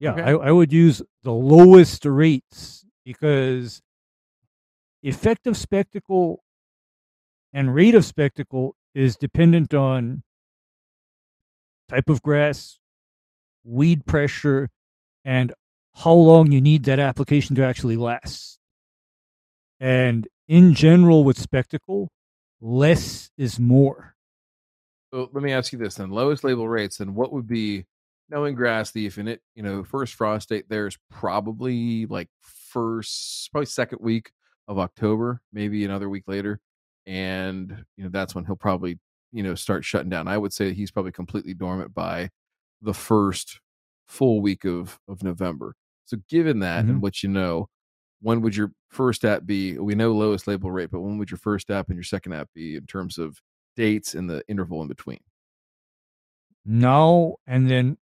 Yeah, Okay. I, I would use the lowest rates because effective Specticle and rate of Specticle is dependent on type of grass, weed pressure, and how long you need that application to actually last. And in general, with Specticle, less is more. So let me ask you this then: lowest label rates. Then what would be knowing grass thief and it? You know, first frost date there is probably like first, probably second week of October, maybe another week later, and you know that's when he'll probably you know start shutting down. I would say he's probably completely dormant by the first full week of of November. So given that mm-hmm. and what you know, when would your first app be? We know lowest label rate, but when would your first app and your second app be in terms of dates and the interval in between? now and then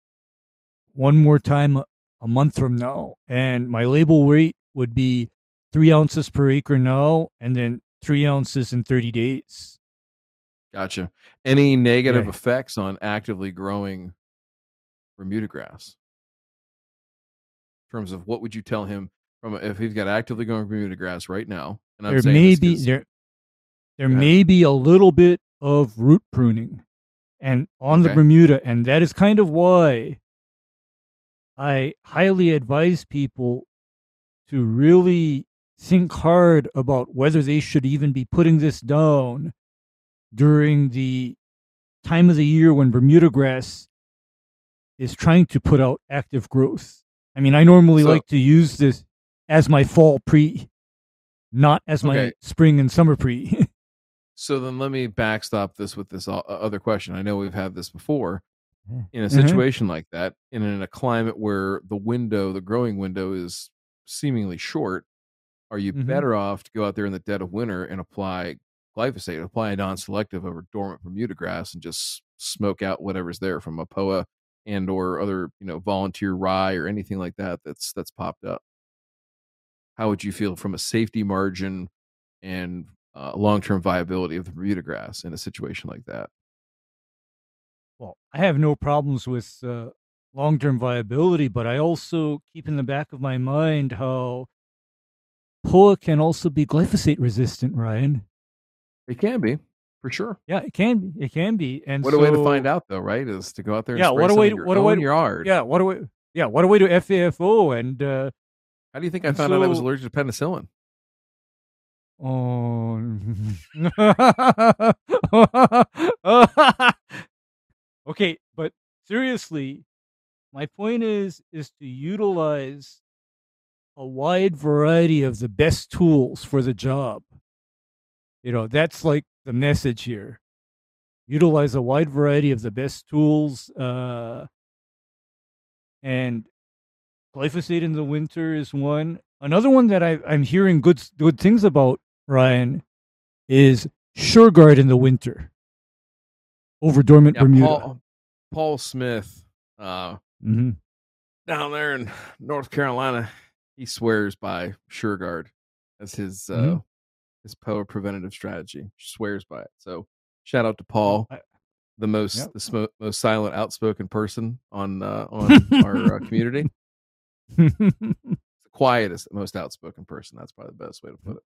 one more time a, a month from now. And my label rate would be three ounces per acre now, and then three ounces in 30 days. Gotcha. Any negative Yeah. effects on actively growing Bermuda grass? In terms of what would you tell him from if he's got actively growing Bermuda grass right now? And I'm there may be there there may be a little bit of root pruning and on the Bermuda, and that is kind of why I highly advise people to really think hard about whether they should even be putting this down during the time of the year when Bermuda grass is trying to put out active growth. I mean, I normally So- like to use this as my fall pre, not as my Okay. spring and summer pre. [LAUGHS] So then let me backstop this with this other question. I know we've had this before. In a Mhm. situation like that, and in a climate where the window, the growing window is seemingly short, are you Mhm. better off to go out there in the dead of winter and apply glyphosate, apply a non-selective over dormant Bermuda grass and just smoke out whatever's there from a POA and or other, you know, volunteer rye or anything like that that's that's popped up? How would you feel from a safety margin and uh, long-term viability of the Bermuda grass in a situation like that? well, I have no problems with uh, long term viability, but I also keep in the back of my mind how POA can also be glyphosate resistant, Ryan. It can be, for sure. Yeah, it can be. It can be. And What a way to find out, though, right? Is to go out there. And Yeah, spray what a way to- what a way to- yard. Yeah, what do we? Yeah, what do we do? FAFO and uh, How do you think I found out I was allergic to penicillin? Oh. [LAUGHS] okay, but seriously, my point is is to utilize a wide variety of the best tools for the job. You know, that's like the message here. Utilize a wide variety of the best tools uh and glyphosate in the winter is one. Another one that I, I'm hearing good good things about, Ryan, is SureGuard in the winter over dormant Yeah, Bermuda. Paul, Paul Smith, uh, hmm down there in North Carolina, he swears by SureGuard as his uh, Mhm. his POA preventative strategy. Swears by it. So shout out to Paul, the most Yep. the smo- most silent, outspoken person on uh, on [LAUGHS] our uh, community. The quietest, most outspoken person. That's probably the best way to put it.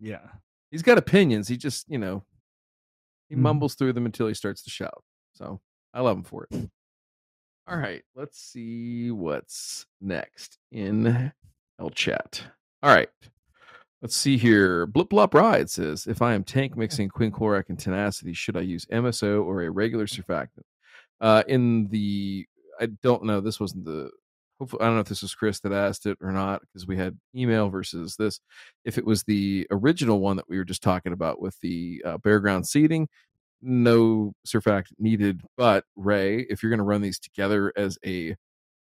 yeah. He's got opinions. He just you know he Mhm. mumbles through them until he starts to shout. So I love him for it. [CLEARS THROAT] All right, let's see what's next in L chat. All right. Let's see here. Blip Blop Ride says, if I am tank mixing quinclorac and tenacity, should I use MSO or a regular surfactant? Uh, in the, I don't know. This wasn't the. Hopefully, I don't know if this was Chris that asked it or not because we had email versus this. If it was the original one that we were just talking about with the uh, bare ground seeding, no surfactant needed. But Ray, if you're going to run these together as a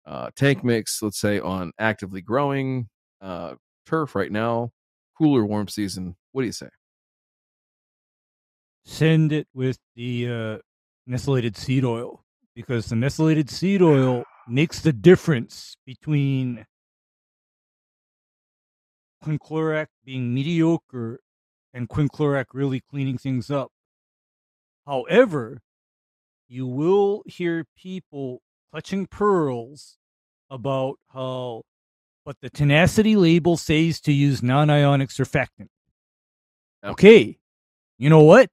uh, tank mix, let's say on actively growing uh, turf right now, cooler warm season, what do you say? Send it with the uh, methylated seed oil because the methylated seed oil [SIGHS] makes the difference between quinclorac being mediocre and quinclorac really cleaning things up. However, you will hear people clutching pearls about how, but the tenacity label says to use non ionic surfactant. Okay, you know what?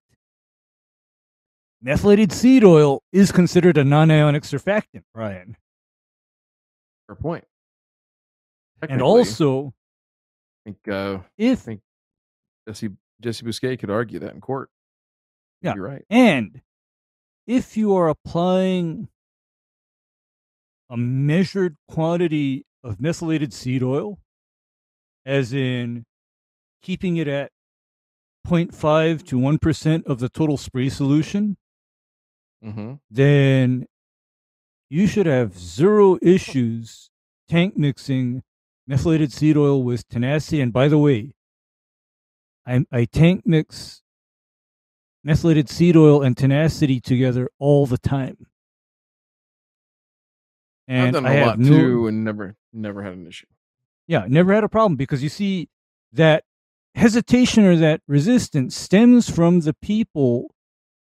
Methylated seed oil is considered a non ionic surfactant, Ryan. Fair point. And also, I think uh, if think- Jesse Jesse Bousquet could argue that in court. Yeah. you're right. And if you are applying a measured quantity of methylated seed oil, as in keeping it at 0.5 to 1% of the total spray solution, Mm-hmm. then you should have zero issues tank mixing methylated seed oil with tenacity. And by the way, I, I tank mix methylated seed oil and tenacity together all the time. I've done I a have lot no, too, and never never had an issue. yeah, never had a problem because you see that hesitation or that resistance stems from the people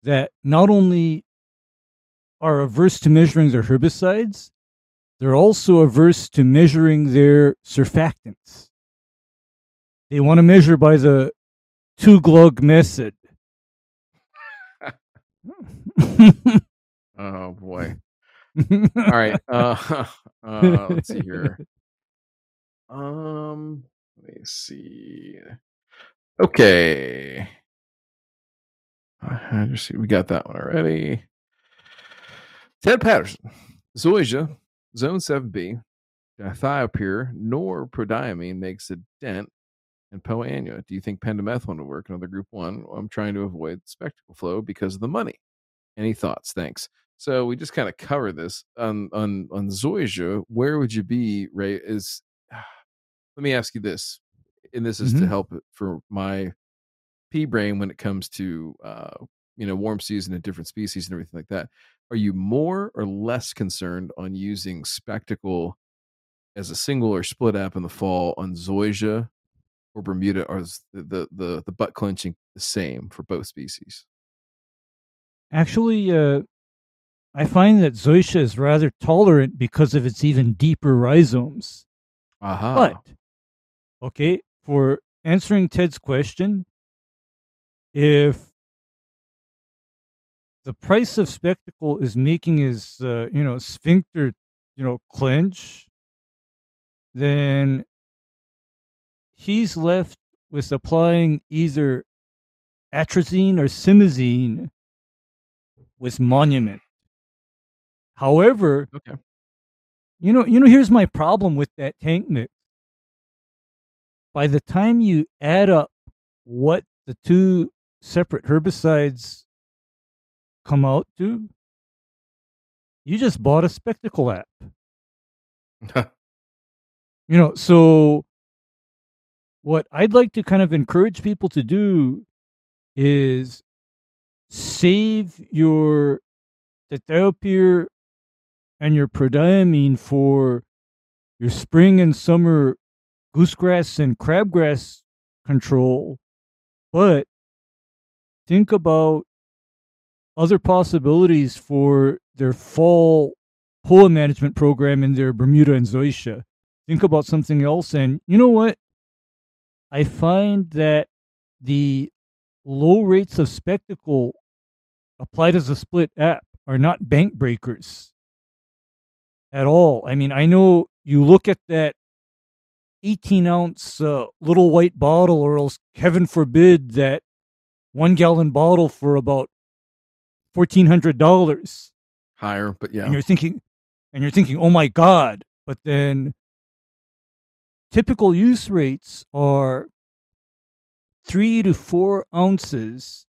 that not only are averse to measuring their herbicides, they're also averse to measuring their surfactants. They want to measure by the two glug method. [LAUGHS] [LAUGHS] Oh boy. All right. [LAUGHS] Uh, [LAUGHS] uh, let's see here. Um, let me see. Okay. I just see we got that one already. Ted Patterson, Zoysia, Zone 7B, dithiopyr, nor prodiamine makes a dent in Poa annua. Do you think pendimethalin will work? Another group one. I'm trying to avoid Specticle FLO because of the money. Any thoughts? Thanks. So we just kind of cover this on on on Zoysia. Where would you be, Ray? Is let me ask you this, and this is to Mhm. help for my pea brain when it comes to uh, you know warm season and different species and everything like that. Are you more or less concerned on using Specticle as a single or split app in the fall on Zoysia or Bermuda? Is the the the, the butt clenching the same for both species? Actually, uh, I find that Zoysia is rather tolerant because of its even deeper rhizomes. Aha. But okay, for answering Ted's question, if the price of Specticle is making his uh, you know sphincter you know clench, then he's left with applying either atrazine or simazine with monument. However, Okay. you know, you know, here's my problem with that tank mix. By the time you add up what the two separate herbicides come out to, you just bought a Specticle app. [LAUGHS] You know, so what I'd like to kind of encourage people to do is save your dithiopyr and your prodiamine for your spring and summer goosegrass and crabgrass control, but think about other possibilities for their fall POA management program in their Bermuda and Zoysia. Think about something else. And you know what? I find that the low rates of Specticle applied as a split app are not bank breakers at all. I mean, I know you look at that 18 ounce uh, little white bottle, or else, heaven forbid, that one gallon bottle for about $1,400. Higher, but yeah. And you're thinking, and you're thinking, oh my God. But then typical use rates are three to four ounces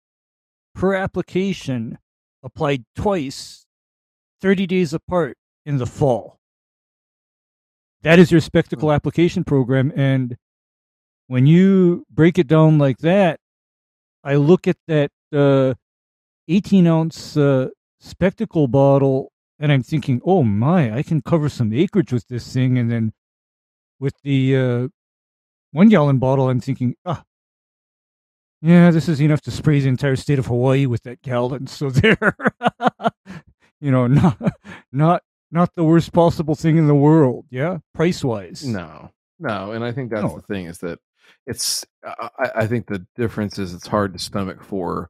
per application applied twice, 30 days apart in the fall. That is your Specticle application program. And when you break it down like that, I look at that uh, 18 ounce uh, Specticle bottle and I'm thinking, oh my, I can cover some acreage with this thing. And then with the uh, one gallon bottle, I'm thinking, ah, yeah, this is enough to spray the entire state of Hawaii with that gallon. So [LAUGHS] there, you know, not not not the worst possible thing in the world. Yeah, price wise. No, no, and I think that's No. the thing is that it's. I, I think the difference is it's hard to stomach for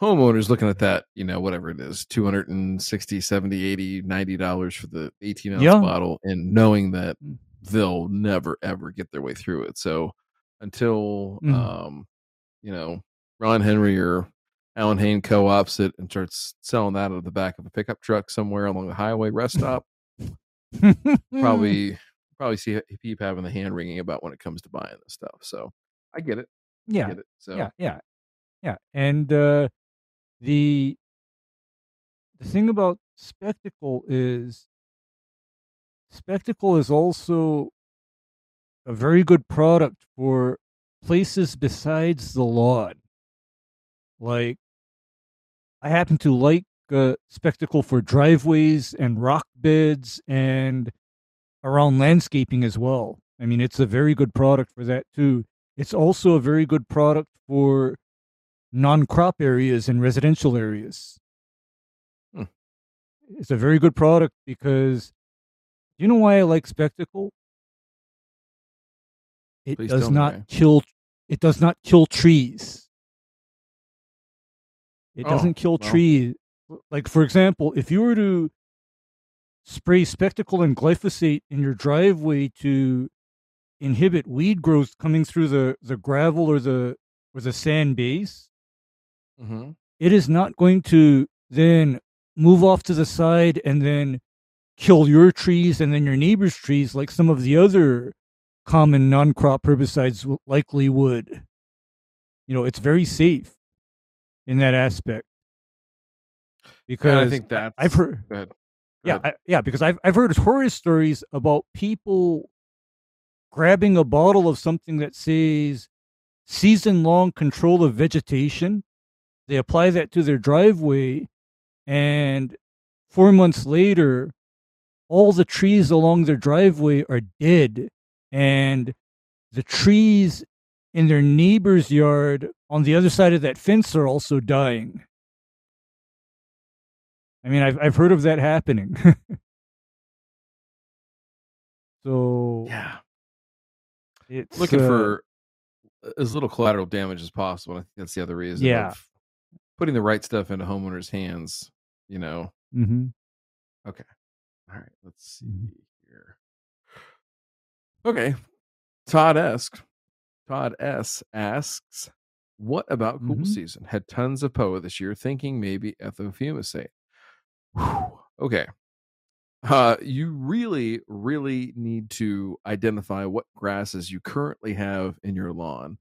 homeowners looking at that. You know, whatever it is, 260 70 80 90 dollars for the 18 ounce Yeah. bottle, and knowing that Mm. they'll never ever get their way through it. So until Mhm. um, you know, Ron Henry or Alan Hain co-ops it and starts selling that out of the back of a pickup truck somewhere along the highway rest stop [LAUGHS] probably probably see keep having the hand wringing about when it comes to buying this stuff. So I get it. I yeah, get it. So yeah, yeah, yeah. And uh, the the thing about Specticle is Specticle is also a very good product for places besides the lawn. Like I happen to like uh, Specticle for driveways and rock beds and around landscaping as well. I mean, it's a very good product for that too. It's also a very good product for non-crop areas and residential areas. Hmm. It's a very good product because you know why I like Specticle? It Please does tell me not kill it does not kill trees. It Oh, doesn't kill well. trees. Like for example, if you were to spray Specticle and glyphosate in your driveway to inhibit weed growth coming through the, the gravel or the or the sand base, Mhm. it is not going to then move off to the side and then kill your trees and then your neighbor's trees like some of the other common non-crop herbicides likely would. You know, it's very safe in that aspect. Because And I think that I've heard Go. Go yeah. I, yeah, because I've I've heard horror stories about people grabbing a bottle of something that says season long control of vegetation. They apply that to their driveway, and four months later, all the trees along their driveway are dead, and the trees in their neighbor's yard on the other side of that fence are also dying. I mean, I've I've heard of that happening. [LAUGHS] so yeah, it's looking uh, for as little collateral damage as possible. I think that's the other reason. Yeah. putting the right stuff into homeowners' hands. You know. Mm-hmm. Okay. All right. Let's see Mhm. here. Okay, Todd esque. Todd S asks, "What about cool Mhm. season? Had tons of POA this year. Thinking maybe ethofumesate." Whew. Okay. Uh, you really, really need to identify what grasses you currently have in your lawn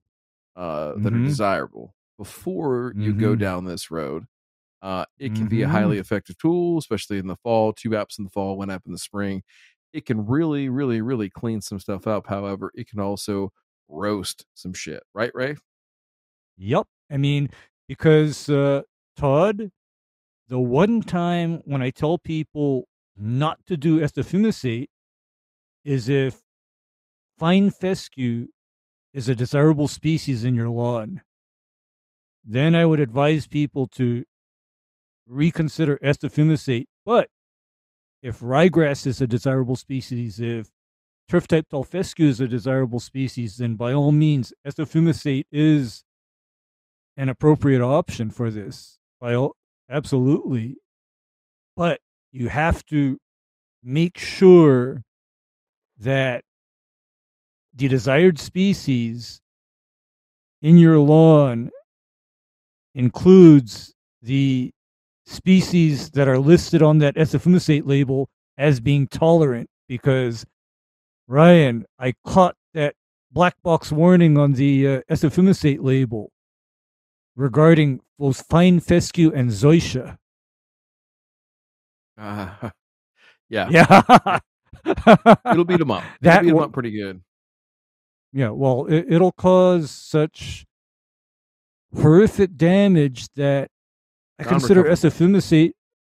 uh, that are Mhm. desirable before you go Mhm. down this road. Uh, it can be a highly effective tool, especially in the fall. Two apps in the fall, one app in the spring. It can really, really, really clean some stuff up. However, it can also roast some shit, right, Ray? Yep. I mean, because uh, Todd, the one time when I tell people not to do ethofumesate is if fine fescue is a desirable species in your lawn. Then I would advise people to reconsider ethofumesate. But if ryegrass is a desirable species, if turf type tall fescue is a desirable species, then by all means, ethofumesate is an appropriate option for this. By all, absolutely. But you have to make sure that the desired species in your lawn includes the species that are listed on that ethofumesate label as being tolerant because Ryan, I caught that black box warning on the uh, label regarding both fine fescue and zoysia. Uh, [LAUGHS] yeah, Yeah. [LAUGHS] it'll beat them up. It'll That beat 'em one- up pretty good. Yeah, well, it, it'll cause such horrific damage that I consider Non-recoverable.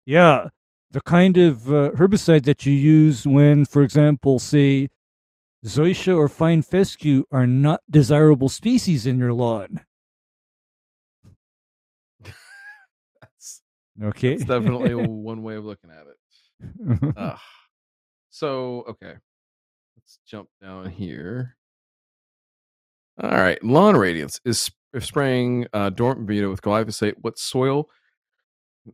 yeah, the kind of uh, herbicide that you use when, for example, say, zoysia or fine fescue are not desirable species in your lawn. That's, Okay, that's definitely [LAUGHS] one way of looking at it. [LAUGHS] Ugh. So, okay. Let's jump down here. All right. Lawn radiance is if spraying uh, dormant Bermuda with glyphosate. What soil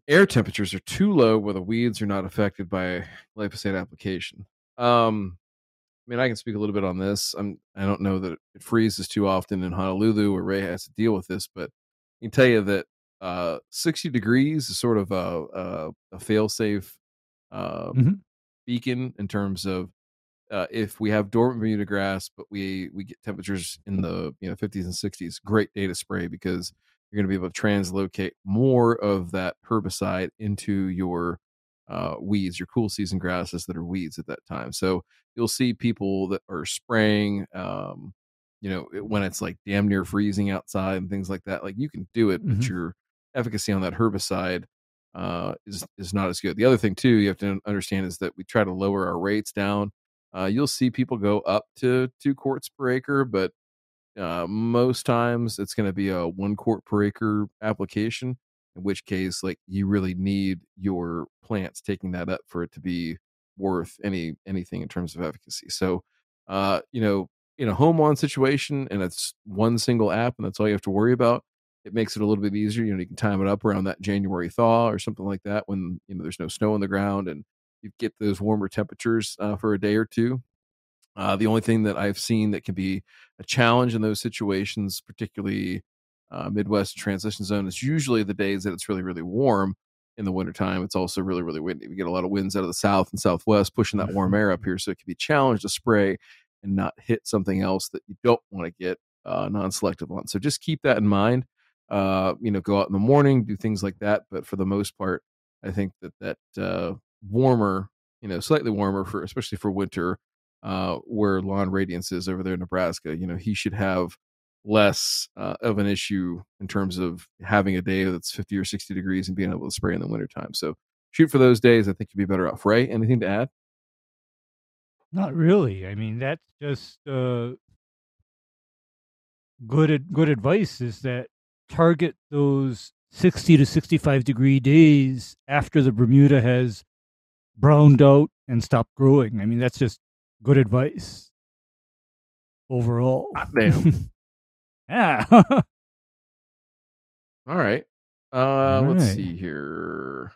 air temperatures are too low where the weeds are not affected by glyphosate application? Um, I mean, I can speak a little bit on this. I'm, I don't know that it freezes too often in Honolulu where Ray has to deal with this, but I can tell you that uh, 60 degrees is sort of a, a, a fail safe uh, Mhm. beacon in terms of uh, if we have dormant Bermuda grass, but we we get temperatures in the you know 50s and 60s, great day to spray because you're going to be able to translocate more of that herbicide into your uh, weeds, your cool season grasses that are weeds at that time. So you'll see people that are spraying, um, you know, it- when it's like damn near freezing outside and things like that. Like you can do it, but Mhm. your efficacy on that herbicide uh, is is not as good. The other thing too you have to understand is that we try to lower our rates down. Uh, you'll see people go up to two quarts per acre, but uh, most times it's going to be a one quart per acre application. In which case, like you really need your plants taking that up for it to be worth any anything in terms of efficacy. So, uh, you know, in a home lawn situation, and it's one single app, and that's all you have to worry about. It makes it a little bit easier. You know, you can time it up around that January thaw or something like that when you know there's no snow on the ground and you get those warmer temperatures uh, for a day or two. Uh, the only thing that I've seen that can be a challenge in those situations, particularly uh, Midwest transition zone, is usually the days that it's really, really warm in the wintertime. It's also really, really windy. We get a lot of winds out of the south and southwest pushing that warm air up [LAUGHS] here. So it can be a challenge to spray and not hit something else that you don't want to get uh, non selective on. So just keep that in mind. Uh, you know, go out in the morning, do things like that. But for the most part, I think that that uh, warmer, you know, slightly warmer for especially for winter, uh, where lawn radiance is over there in Nebraska, you know, he should have less uh, of an issue in terms of having a day that's 50 or 60 degrees and being able to spray in the wintertime. So shoot for those days. I think you'd be better off. Ray, anything to add? Not really. I mean, that's just uh, good. Good advice is that target those sixty to sixty-five degree days after the Bermuda has browned out and stopped growing. I mean, that's just good advice overall. Damn. [LAUGHS] [LAUGHS] yeah. [LAUGHS] All right. Uh, let's right. see here.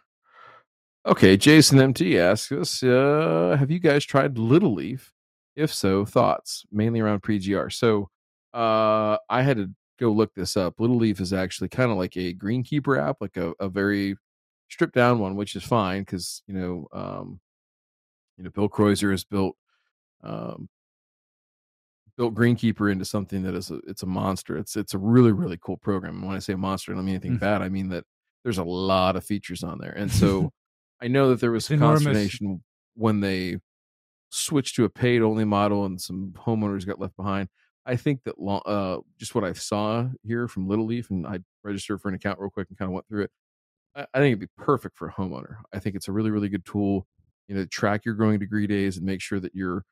Okay, Jason MT asks us, uh, have you guys tried Little Leaf? If so, thoughts mainly around pre-GR. So, Uh, I had to go look this up. Little Leaf is actually kind of like a Greenkeeper app, like a, a very stripped down one, which is fine because you know, um, you know, Bill Kreuser has built um, built Greenkeeper into something that is a, it's a monster. It's it's a really really cool program. And when I say monster, I don't mean anything mm. bad. I mean that there's a lot of features on there, and [LAUGHS] so I know that there was some consternation when they switched to a paid only model and some homeowners got left behind. I think that long, uh, just what I saw here from Little Leaf, and I registered for an account real quick and kind of went through it. I, I think it'd be perfect for a homeowner. I think it's a really, really good tool. You know, track your growing degree days and make sure that you're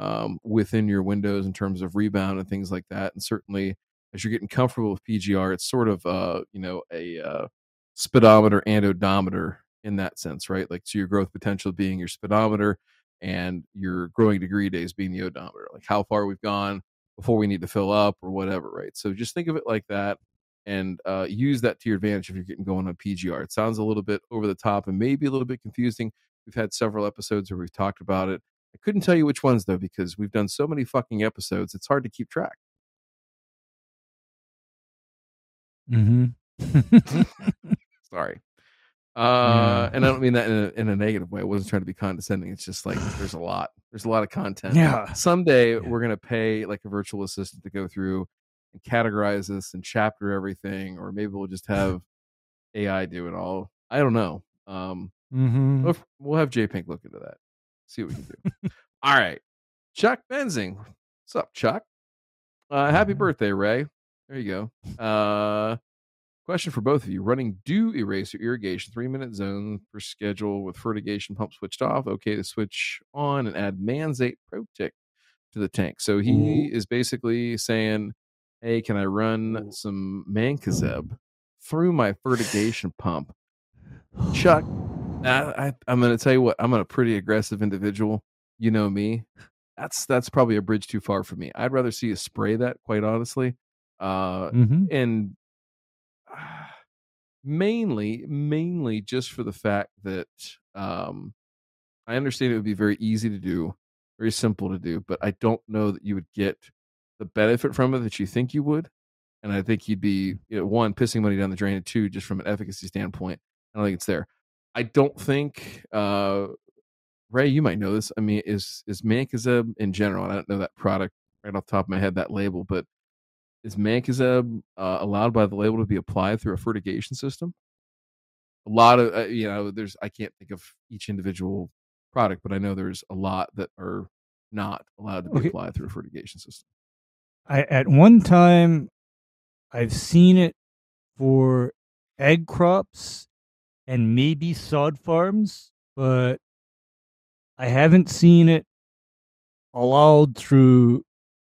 um, within your windows in terms of rebound and things like that. And certainly, as you're getting comfortable with PGR, it's sort of uh, you know a uh, speedometer and odometer in that sense, right? Like so, your growth potential being your speedometer and your growing degree days being the odometer, like how far we've gone before we need to fill up or whatever, right? So just think of it like that and uh, use that to your advantage if you're getting going on PGR. It sounds a little bit over the top and maybe a little bit confusing. We've had several episodes where we've talked about it. I couldn't tell you which ones though because we've done so many fucking episodes. It's hard to keep track. Mm-hmm. [LAUGHS] Sorry. [LAUGHS] Uh, yeah. and I don't mean that in a, in a negative way. I wasn't trying to be condescending. It's just like [SIGHS] there's a lot. There's a lot of content. Yeah. Someday yeah. we're gonna pay like a virtual assistant to go through and categorize this and chapter everything, or maybe we'll just [LAUGHS] have AI do it all. I don't know. Um, mm-hmm. we'll, we'll have J Pink look into that. See what we can do. all right, Chuck Benzing. What's up, Chuck? Uh, happy mm-hmm. birthday, Ray. There you go. Uh, Question for both of you. Running dew eraser irrigation, three minute zone per schedule with fertigation pump switched off. Okay to switch on and add Manzate Pro-Stick to the tank. So he is basically saying, Hey, can I run some Mancozeb through my fertigation pump? Chuck, I, am going to tell you what, I'm a pretty aggressive individual. You know me. That's that's probably a bridge too far for me. I'd rather see you spray that, quite honestly. Uh, mm-hmm. And [SIGHS] mainly mainly just for the fact that um I understand it would be very easy to do, very simple to do, but I don't know that you would get the benefit from it that you think you would. And I think you'd be you know, one pissing money down the drain, and two just from an efficacy standpoint. I don't think it's there. I don't think uh Ray, you might know this. I mean, is is Mancozeb in general? I don't know that product right off the top of my head, that label, but is Mancozeb uh, allowed by the label to be applied through a fertigation system? A lot of uh, you know, there's I can't think of each individual product, but I know there's a lot that are not allowed to be okay. applied through a fertigation system. I at one time I've seen it for egg crops and maybe sod farms, but I haven't seen it allowed through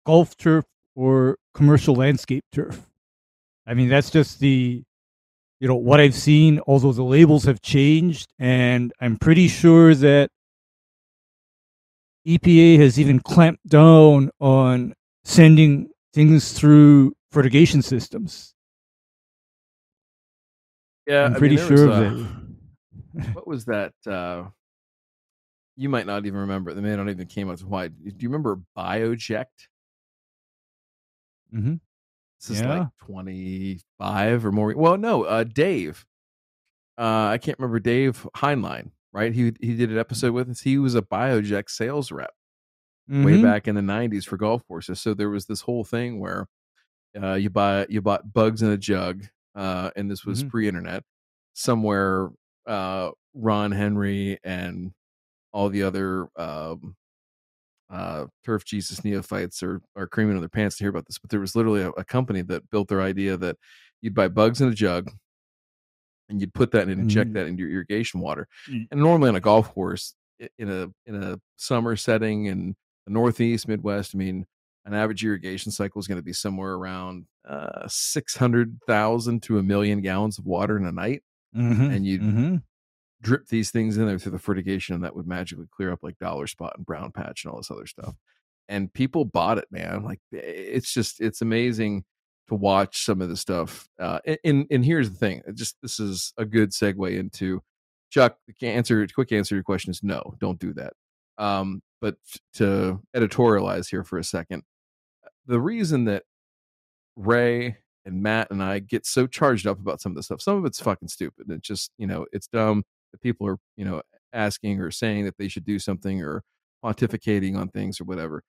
golf turf or commercial landscape turf. I mean, that's just the, you know, what I've seen, although the labels have changed. And I'm pretty sure that EPA has even clamped down on sending things through fertigation systems. Yeah, I'm pretty I mean, sure of that. [LAUGHS] what was that? Uh, you might not even remember. The man not even came out to why. Do you remember BioJect? Mm-hmm. This is yeah. like 25 or more. Well, no, uh, Dave. Uh, I can't remember Dave Heinlein, right? He he did an episode with us. He was a BioJect sales rep mm-hmm. way back in the 90s for golf courses. So there was this whole thing where uh, you buy you bought bugs in a jug, uh, and this was mm-hmm. pre-internet. Somewhere, uh, Ron Henry and all the other um, uh, turf Jesus neophytes are are creaming in their pants to hear about this, but there was literally a, a, company that built their idea that you'd buy bugs in a jug and you'd put that and inject mm. that into your irrigation water. And normally on a golf course, in a in a summer setting in the Northeast, Midwest, I mean, an average irrigation cycle is going to be somewhere around uh, six hundred thousand to a million gallons of water in a night, mm-hmm. and you mm-hmm drip these things in there through the fertigation and that would magically clear up like dollar spot and brown patch and all this other stuff and people bought it man like it's just it's amazing to watch some of the stuff uh and and here's the thing just this is a good segue into chuck the answer quick answer to your question is no don't do that um but to editorialize here for a second the reason that Ray and Matt and I get so charged up about some of this stuff. Some of it's fucking stupid. It's just, you know, it's dumb that people are, you know, asking or saying that they should do something or pontificating on things or whatever.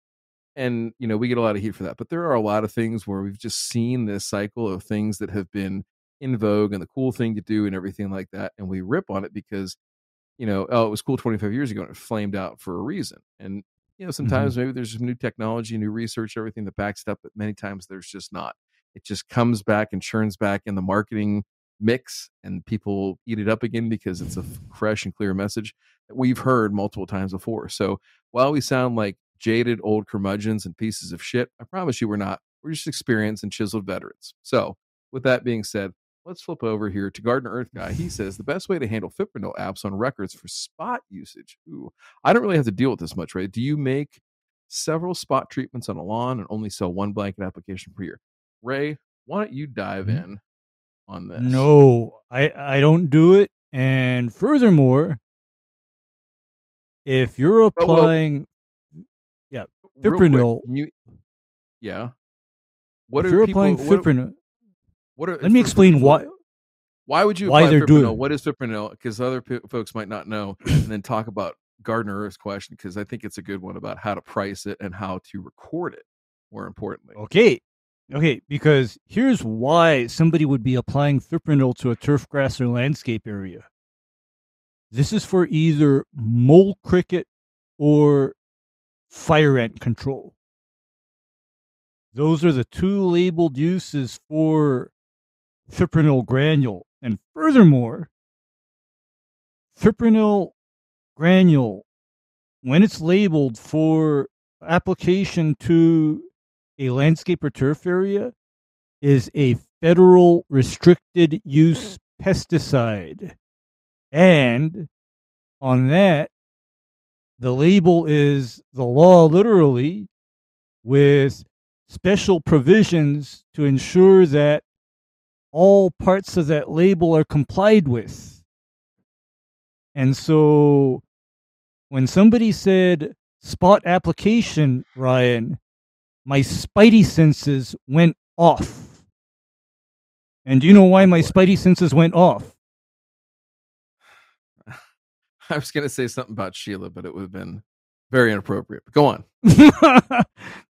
And, you know, we get a lot of heat for that. But there are a lot of things where we've just seen this cycle of things that have been in vogue and the cool thing to do and everything like that. And we rip on it because, you know, oh, it was cool 25 years ago and it flamed out for a reason. And, you know, sometimes mm-hmm. maybe there's some new technology, new research, everything that backs it up, but many times there's just not. It just comes back and churns back in the marketing mix and people eat it up again because it's a fresh and clear message that we've heard multiple times before. So while we sound like jaded old curmudgeons and pieces of shit, I promise you we're not. We're just experienced and chiseled veterans. So with that being said, let's flip over here to Garden Earth Guy. He says the best way to handle fipronil apps on records for spot usage. Ooh, I don't really have to deal with this much, right? Do you make several spot treatments on a lawn and only sell one blanket application per year? Ray, why don't you dive mm-hmm. in on this? No, I I don't do it. And furthermore, if you're applying, oh, well, yeah, fipronil, you, yeah. What if are you're people, applying fipronil? What are, Let me explain why. Why would you why they're doing What is fipronil? Because other p- folks might not know, and then talk about Gardner Earth's question because I think it's a good one about how to price it and how to record it. More importantly, okay, Okay, because here's why somebody would be applying fipronil to a turf grass or landscape area. This is for either mole cricket or fire ant control. Those are the two labeled uses for fipronil granule. And furthermore, fipronil granule, when it's labeled for application to a landscape or turf area is a federal restricted use pesticide. And on that, the label is the law literally with special provisions to ensure that all parts of that label are complied with. And so when somebody said spot application, Ryan, my spidey senses went off. And do you know why my spidey senses went off? I was going to say something about Sheila, but it would have been very inappropriate. But go on. [LAUGHS]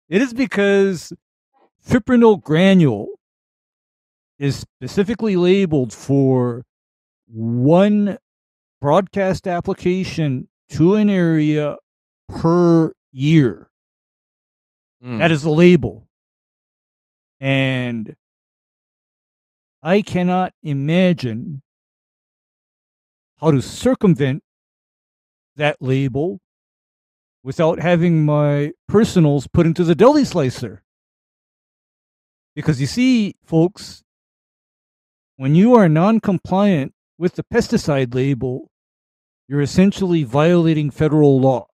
it is because fipronil granule is specifically labeled for one broadcast application to an area per year. Mm. That is the label. And I cannot imagine how to circumvent that label without having my personals put into the deli slicer. Because you see, folks, when you are non compliant with the pesticide label, you're essentially violating federal law.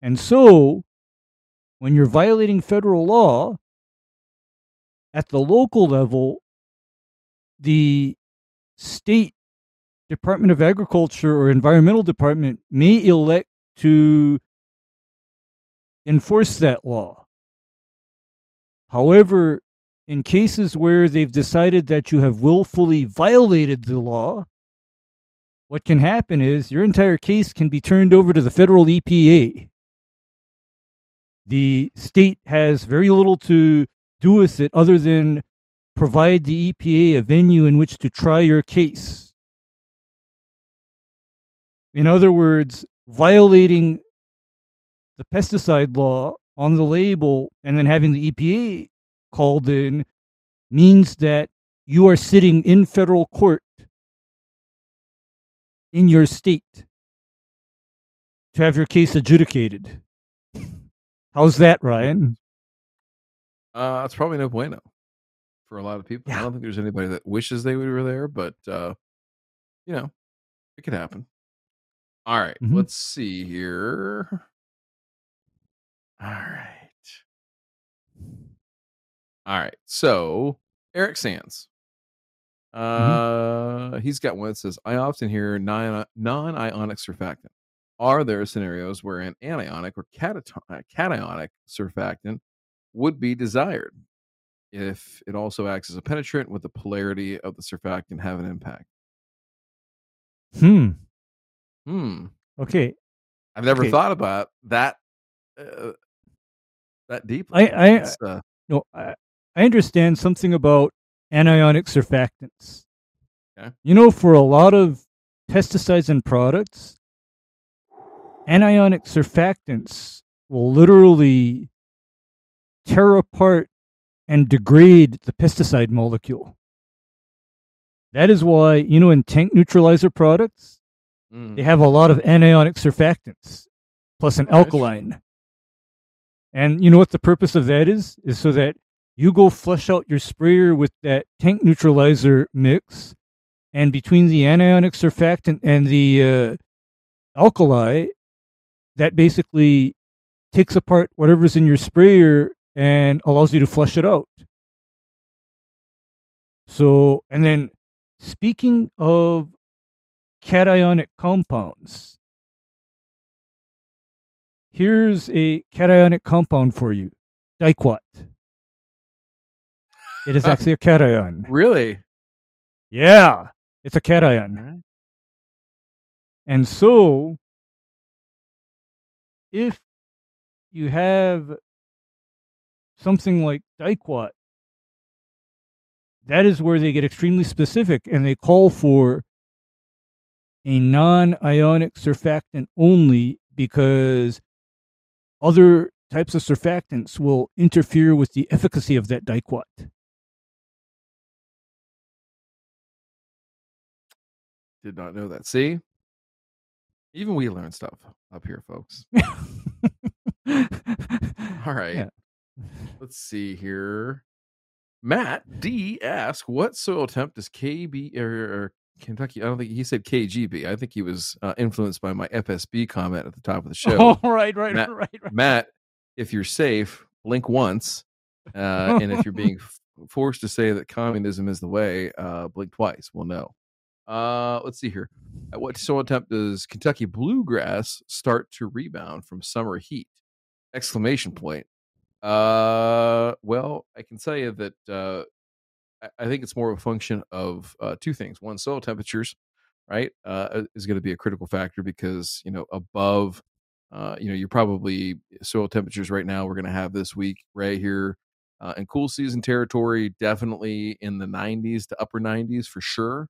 And so, when you're violating federal law at the local level, the state Department of Agriculture or Environmental Department may elect to enforce that law. However, in cases where they've decided that you have willfully violated the law, what can happen is your entire case can be turned over to the federal EPA the state has very little to do with it other than provide the EPA a venue in which to try your case. In other words, violating the pesticide law on the label and then having the EPA called in means that you are sitting in federal court in your state to have your case adjudicated. How's that, Ryan? Uh, it's probably no bueno for a lot of people. Yeah. I don't think there's anybody that wishes they were there, but uh, you know, it could happen. All right, mm-hmm. let's see here. All right. All right. So Eric Sands. Mm-hmm. Uh mm-hmm. he's got one that says, I often hear non ionic surfactant. Are there scenarios where an anionic or uh, cationic surfactant would be desired? if it also acts as a penetrant, would the polarity of the surfactant have an impact? Hmm. Hmm. Okay. I've never Okay. thought about that uh, that deeply. I I uh, no I, I understand something about anionic surfactants. Okay. You know, for a lot of pesticides and products, anionic surfactants will literally tear apart and degrade the pesticide molecule. That is why, you know, in tank neutralizer products, mm, they have a lot of anionic surfactants plus an alkaline. And you know what the purpose of that is? Is so that you go flush out your sprayer with that tank neutralizer mix, and between the anionic surfactant and the uh, alkali, that basically takes apart whatever's in your sprayer and allows you to flush it out. So, and then speaking of cationic compounds, here's a cationic compound for you diquat. It is actually a cation. really? Yeah, it's a cation. And so, if you have something like diquat, that is where they get extremely specific and they call for a non ionic surfactant only because other types of surfactants will interfere with the efficacy of that diquat. Did not know that. See? Even we learn stuff up here, folks. [LAUGHS] All right. Yeah. [LAUGHS] Let's see here. Matt D asks, "What soil temp does KB or, Kentucky? I don't think he said KGB. I think he was uh, influenced by my FSB comment at the top of the show. Oh, [LAUGHS] right, right, Matt- right, right. Matt, if you're safe, blink once, uh, and if you're being forced to say that communism is the way, uh, blink twice. We'll know. Uh, let's see here. At what soil temp does Kentucky bluegrass start to rebound from summer heat? Exclamation point. Uh, well, I can tell you that uh, I- think it's more of a function of uh, two things. One, soil temperatures, right, uh, is going to be a critical factor because you know above, uh, you know, you're probably soil temperatures right now. We're going to have this week right here uh, in cool season territory, definitely in the 90s to upper 90s for sure.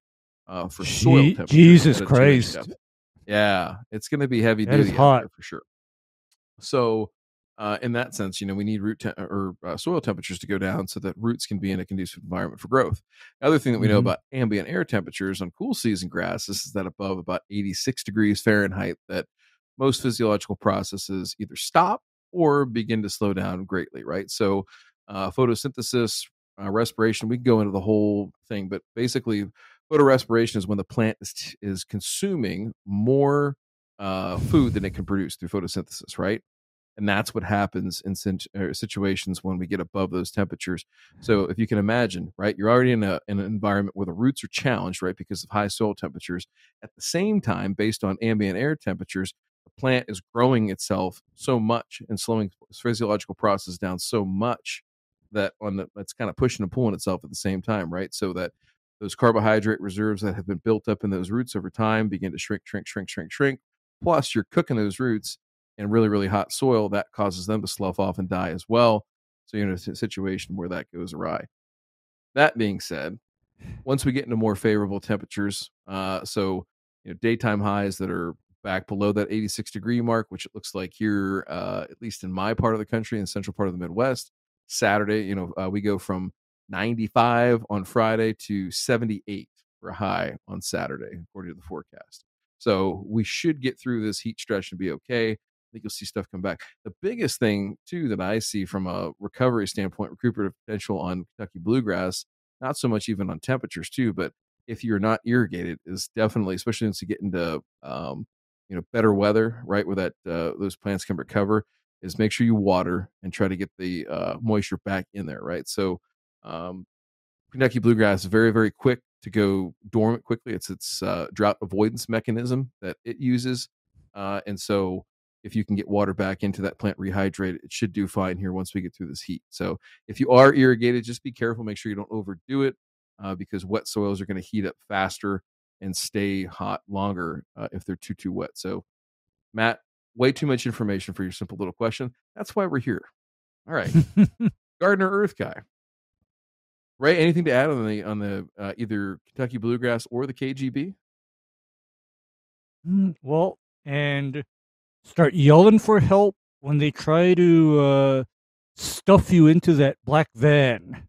Uh, for soil Je- temperatures, Jesus at a two-inch Christ. Yeah, it's going to be heavy That duty hot. for sure. So, uh, in that sense, you know, we need root te- or uh, soil temperatures to go down so that roots can be in a conducive environment for growth. The other thing that we know Mhm. about ambient air temperatures on cool season grasses is that above about 86 degrees Fahrenheit, that most physiological processes either stop or begin to slow down greatly, right? So, uh, photosynthesis, uh, respiration, we can go into the whole thing, but basically, photorespiration is when the plant is, is consuming more uh, food than it can produce through photosynthesis, right? And that's what happens in uh, situations when we get above those temperatures. So if you can imagine, right, you're already in, a, in an environment where the roots are challenged, right, because of high soil temperatures. At the same time, based on ambient air temperatures, the plant is growing itself so much and slowing its physiological process down so much that on the it's kind of pushing and pulling itself at the same time, right? So that those carbohydrate reserves that have been built up in those roots over time begin to shrink, shrink, shrink, shrink, shrink. Plus, you're cooking those roots in really, really hot soil that causes them to slough off and die as well. So you're in a situation where that goes awry. That being said, once we get into more favorable temperatures, uh, so you know daytime highs that are back below that 86 degree mark, which it looks like here, uh, at least in my part of the country, in the central part of the Midwest. Saturday, you know, uh, we go from 95 on Friday to 78 for a high on Saturday, according to the forecast. So we should get through this heat stretch and be okay. I think you'll see stuff come back. The biggest thing, too, that I see from a recovery standpoint, recuperative potential on Kentucky bluegrass, not so much even on temperatures, too, but if you're not irrigated, is definitely, especially once you get into um, you know better weather, right, where that uh, those plants can recover, is make sure you water and try to get the uh, moisture back in there, right? So um, Kentucky bluegrass is very, very quick to go dormant quickly. It's its uh, drought avoidance mechanism that it uses, uh, and so if you can get water back into that plant rehydrate, it should do fine here once we get through this heat. So if you are irrigated, just be careful. Make sure you don't overdo it uh, because wet soils are going to heat up faster and stay hot longer uh, if they're too too wet. So Matt, way too much information for your simple little question. That's why we're here. All right, [LAUGHS] Gardener Earth guy. Ray, anything to add on the on the uh, either Kentucky Bluegrass or the KGB? Mm, well, and start yelling for help when they try to uh, stuff you into that black van.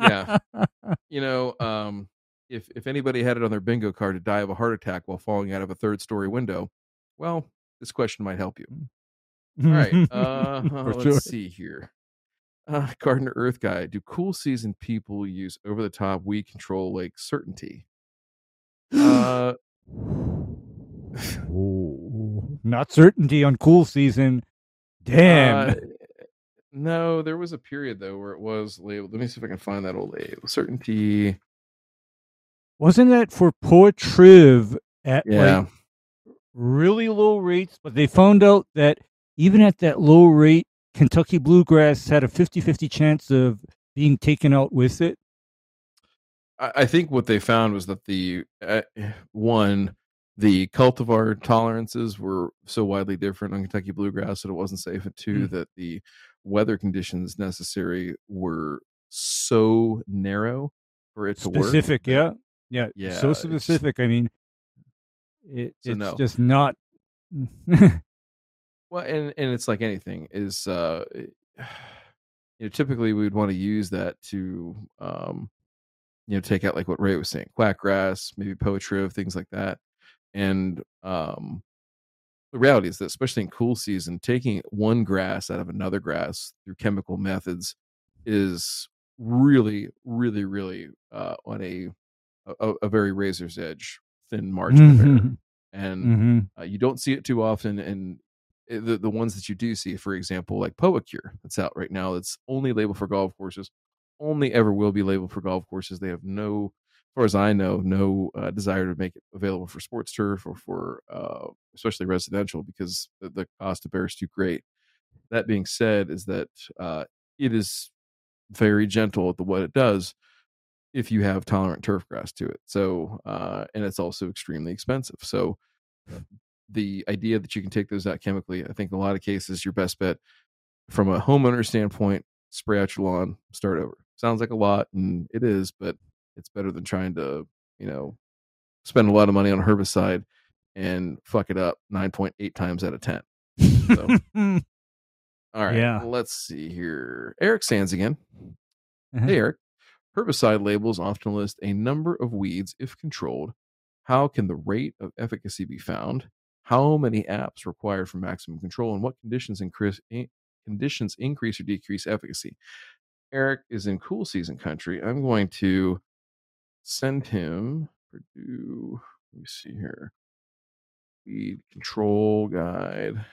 yeah, [LAUGHS] you know, um, if if anybody had it on their bingo card to die of a heart attack while falling out of a third story window, well, this question might help you. All right, [LAUGHS] uh, let's sure. see here. Uh, Gardener Earth Guy, do cool season people use over the top weed control like certainty? Uh, [GASPS] not certainty on cool season. Damn. Uh, no, there was a period though where it was labeled. Let me see if I can find that old label. Certainty. Wasn't that for Poa triv at yeah. like really low rates? But they found out that even at that low rate, Kentucky bluegrass had a 50-50 chance of being taken out with it. I think what they found was that the uh, one the cultivar tolerances were so widely different on Kentucky bluegrass that it wasn't safe, and two, mm. that the weather conditions necessary were so narrow for it to specific, work. Specific, yeah, yeah, yeah. So specific. I mean, it, so it's no. just not. [LAUGHS] well, and and it's like anything is. uh [SIGHS] you know, typically we would want to use that to, um, you know, take out like what Ray was saying, quackgrass, maybe Poa triv, of things like that and um, the reality is that, especially in cool season, taking one grass out of another grass through chemical methods is really, really, really uh, on a, a, a very razor's edge thin margin mm-hmm. and mm-hmm. uh, you don't see it too often. And the the ones that you do see, for example, like Poacure that's out right now, that's only labeled for golf courses, only ever will be labeled for golf courses. They have no as far as I know, no uh, desire to make it available for sports turf or for uh, especially residential because the, the, cost to bear is too great. That being said, is that uh, it is very gentle at the what it does if you have tolerant turf grass to it. So, uh, and it's also extremely expensive. So, the idea that you can take those out chemically, I think in a lot of cases, your best bet from a homeowner standpoint, spray out your lawn, start over. Sounds like a lot, and it is, but it's better than trying to, you know, spend a lot of money on herbicide and fuck it up 9.8 times out of 10. So, [LAUGHS] all right. Yeah. Let's see here. Eric Sands again. Uh-huh. Hey, Eric. Herbicide labels often list a number of weeds if controlled. How can the rate of efficacy be found? How many apps required for maximum control, and what conditions increase conditions increase or decrease efficacy? Eric is in cool season country. I'm going to send him Purdue. Let me see here. Weed control guide.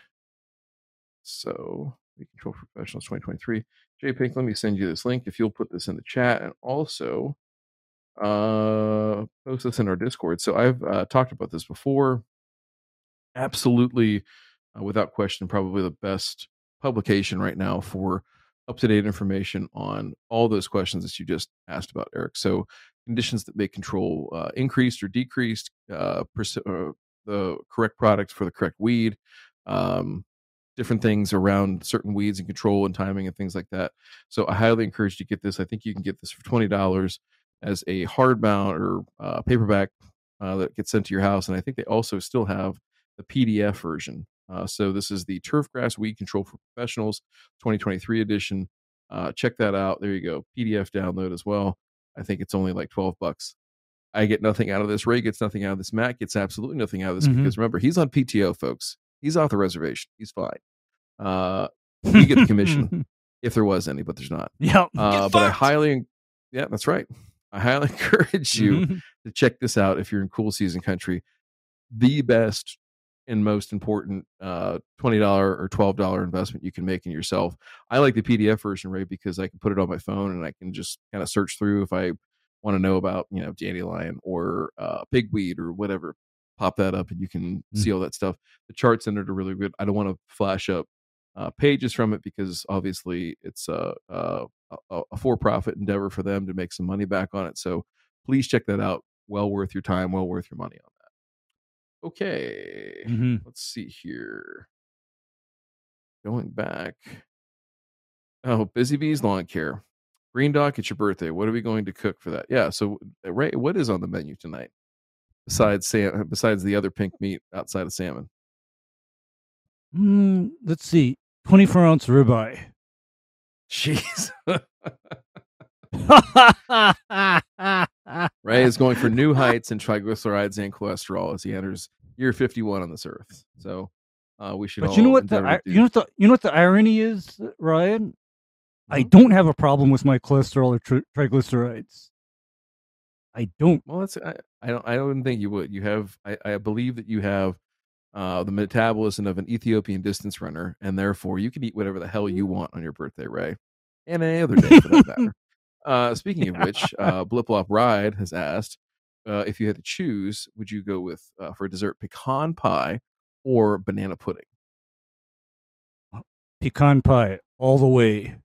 So weed control professionals 2023. Jay Pink, let me send you this link if you'll put this in the chat and also uh post this in our Discord. So I've uh, talked about this before. Absolutely, uh, without question, probably the best publication right now for up to date information on all those questions that you just asked about, Eric. So conditions that may control uh, increased or decreased uh, pers- uh, the correct products for the correct weed, um, different things around certain weeds and control and timing and things like that. So I highly encourage you to get this. I think you can get this for twenty dollars as a hardbound or uh, paperback uh, that gets sent to your house, and I think they also still have the PDF version. Uh, so this is the Turfgrass Weed Control for Professionals 2023 edition. check that out. There you go. PDF download as well. I think it's only like 12 bucks. I get nothing out of this. Ray gets nothing out of this. Matt gets absolutely nothing out of this mm-hmm. because remember, he's on PTO, folks. He's off the reservation. He's fine. Uh, we get the commission [LAUGHS] if there was any, but there's not. Yeah. Uh, but I highly, yeah, that's right. I highly [LAUGHS] encourage you mm-hmm. to check this out if you're in cool season country. The best and most important uh, $20 or $12 investment you can make in yourself. I like the PDF version, right? Because I can put it on my phone and I can just kind of search through if I want to know about, you know, dandelion or uh, pigweed or whatever. pop that up and you can Mm. see all that stuff. The charts in it are really good. I don't want to flash up uh, pages from it because obviously it's a, a, a, a for-profit endeavor for them to make some money back on it. So please check that out. Well worth your time. Well worth your money on. Okay, Mhm. let's see here. Going back. Oh, Busy Bees Lawn Care. Green Dock, it's your birthday. What are we going to cook for that? Yeah. So, uh, Ray, what is on the menu tonight besides sam- besides the other pink meat outside of salmon? Mm, let's see. 24 ounce ribeye. Jeez. [LAUGHS] [LAUGHS] [LAUGHS] Ray is going for new [LAUGHS] heights in triglycerides and cholesterol as he enters year 51 on this earth. So, uh, we should. But you know what the endeavor I- to do- you know what the you know what the irony is, Ryan? I Mhm. don't have a problem with my cholesterol or tri- triglycerides. I don't. Well, that's I, I don't I don't think you would. You have I, I believe that you have uh, the metabolism of an Ethiopian distance runner, and therefore you can eat whatever the hell you want on your birthday, Ray, and any other day for that [LAUGHS] matter. Uh, speaking of which, uh, Bliplop Ride has asked uh, if you had to choose, would you go with uh, for dessert pecan pie or banana pudding? Pecan pie all the way.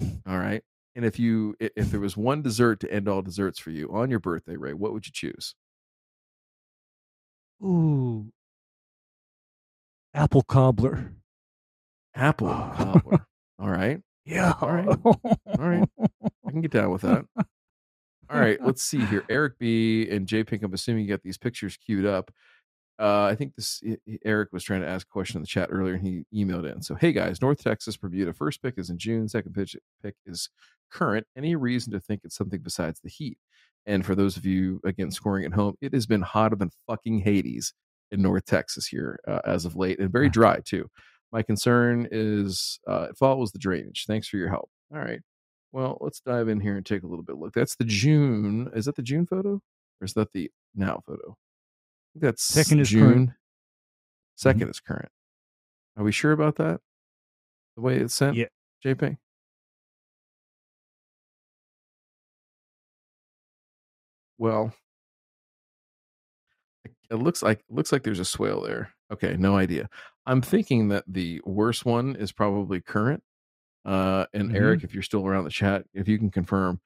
[LAUGHS] All right, and if you if there was one dessert to end all desserts for you on your birthday, Ray, what would you choose? Ooh. Apple cobbler. Apple cobbler. All right. [LAUGHS] Yeah. All right. All right. [LAUGHS] Can get down with that. All right, let's see here. [LAUGHS] Eric B and J Pink. I'm assuming you got these pictures queued up. Uh, I think this Eric was trying to ask a question in the chat earlier, and he emailed in. So, hey guys, North Texas Bermuda. First pick is in June. Second pitch pick is current. Any reason to think it's something besides the heat? And for those of you again scoring at home, it has been hotter than fucking Hades in North Texas here uh, as of late, and very [LAUGHS] dry too. My concern is uh, it follows the drainage. Thanks for your help. All right. Well, let's dive in here and take a little bit look. That's the June. Is that the June photo, or is that the now photo? I think that's Second is June. Mm-hmm. current. 2nd is current. Are we sure about that? The way it's sent, Yeah. JP. Well, it looks like it looks like there's a swale there. Okay, no idea. I'm thinking that the worst one is probably current. Uh, and Mhm. Eric, if you're still around the chat, if you can confirm,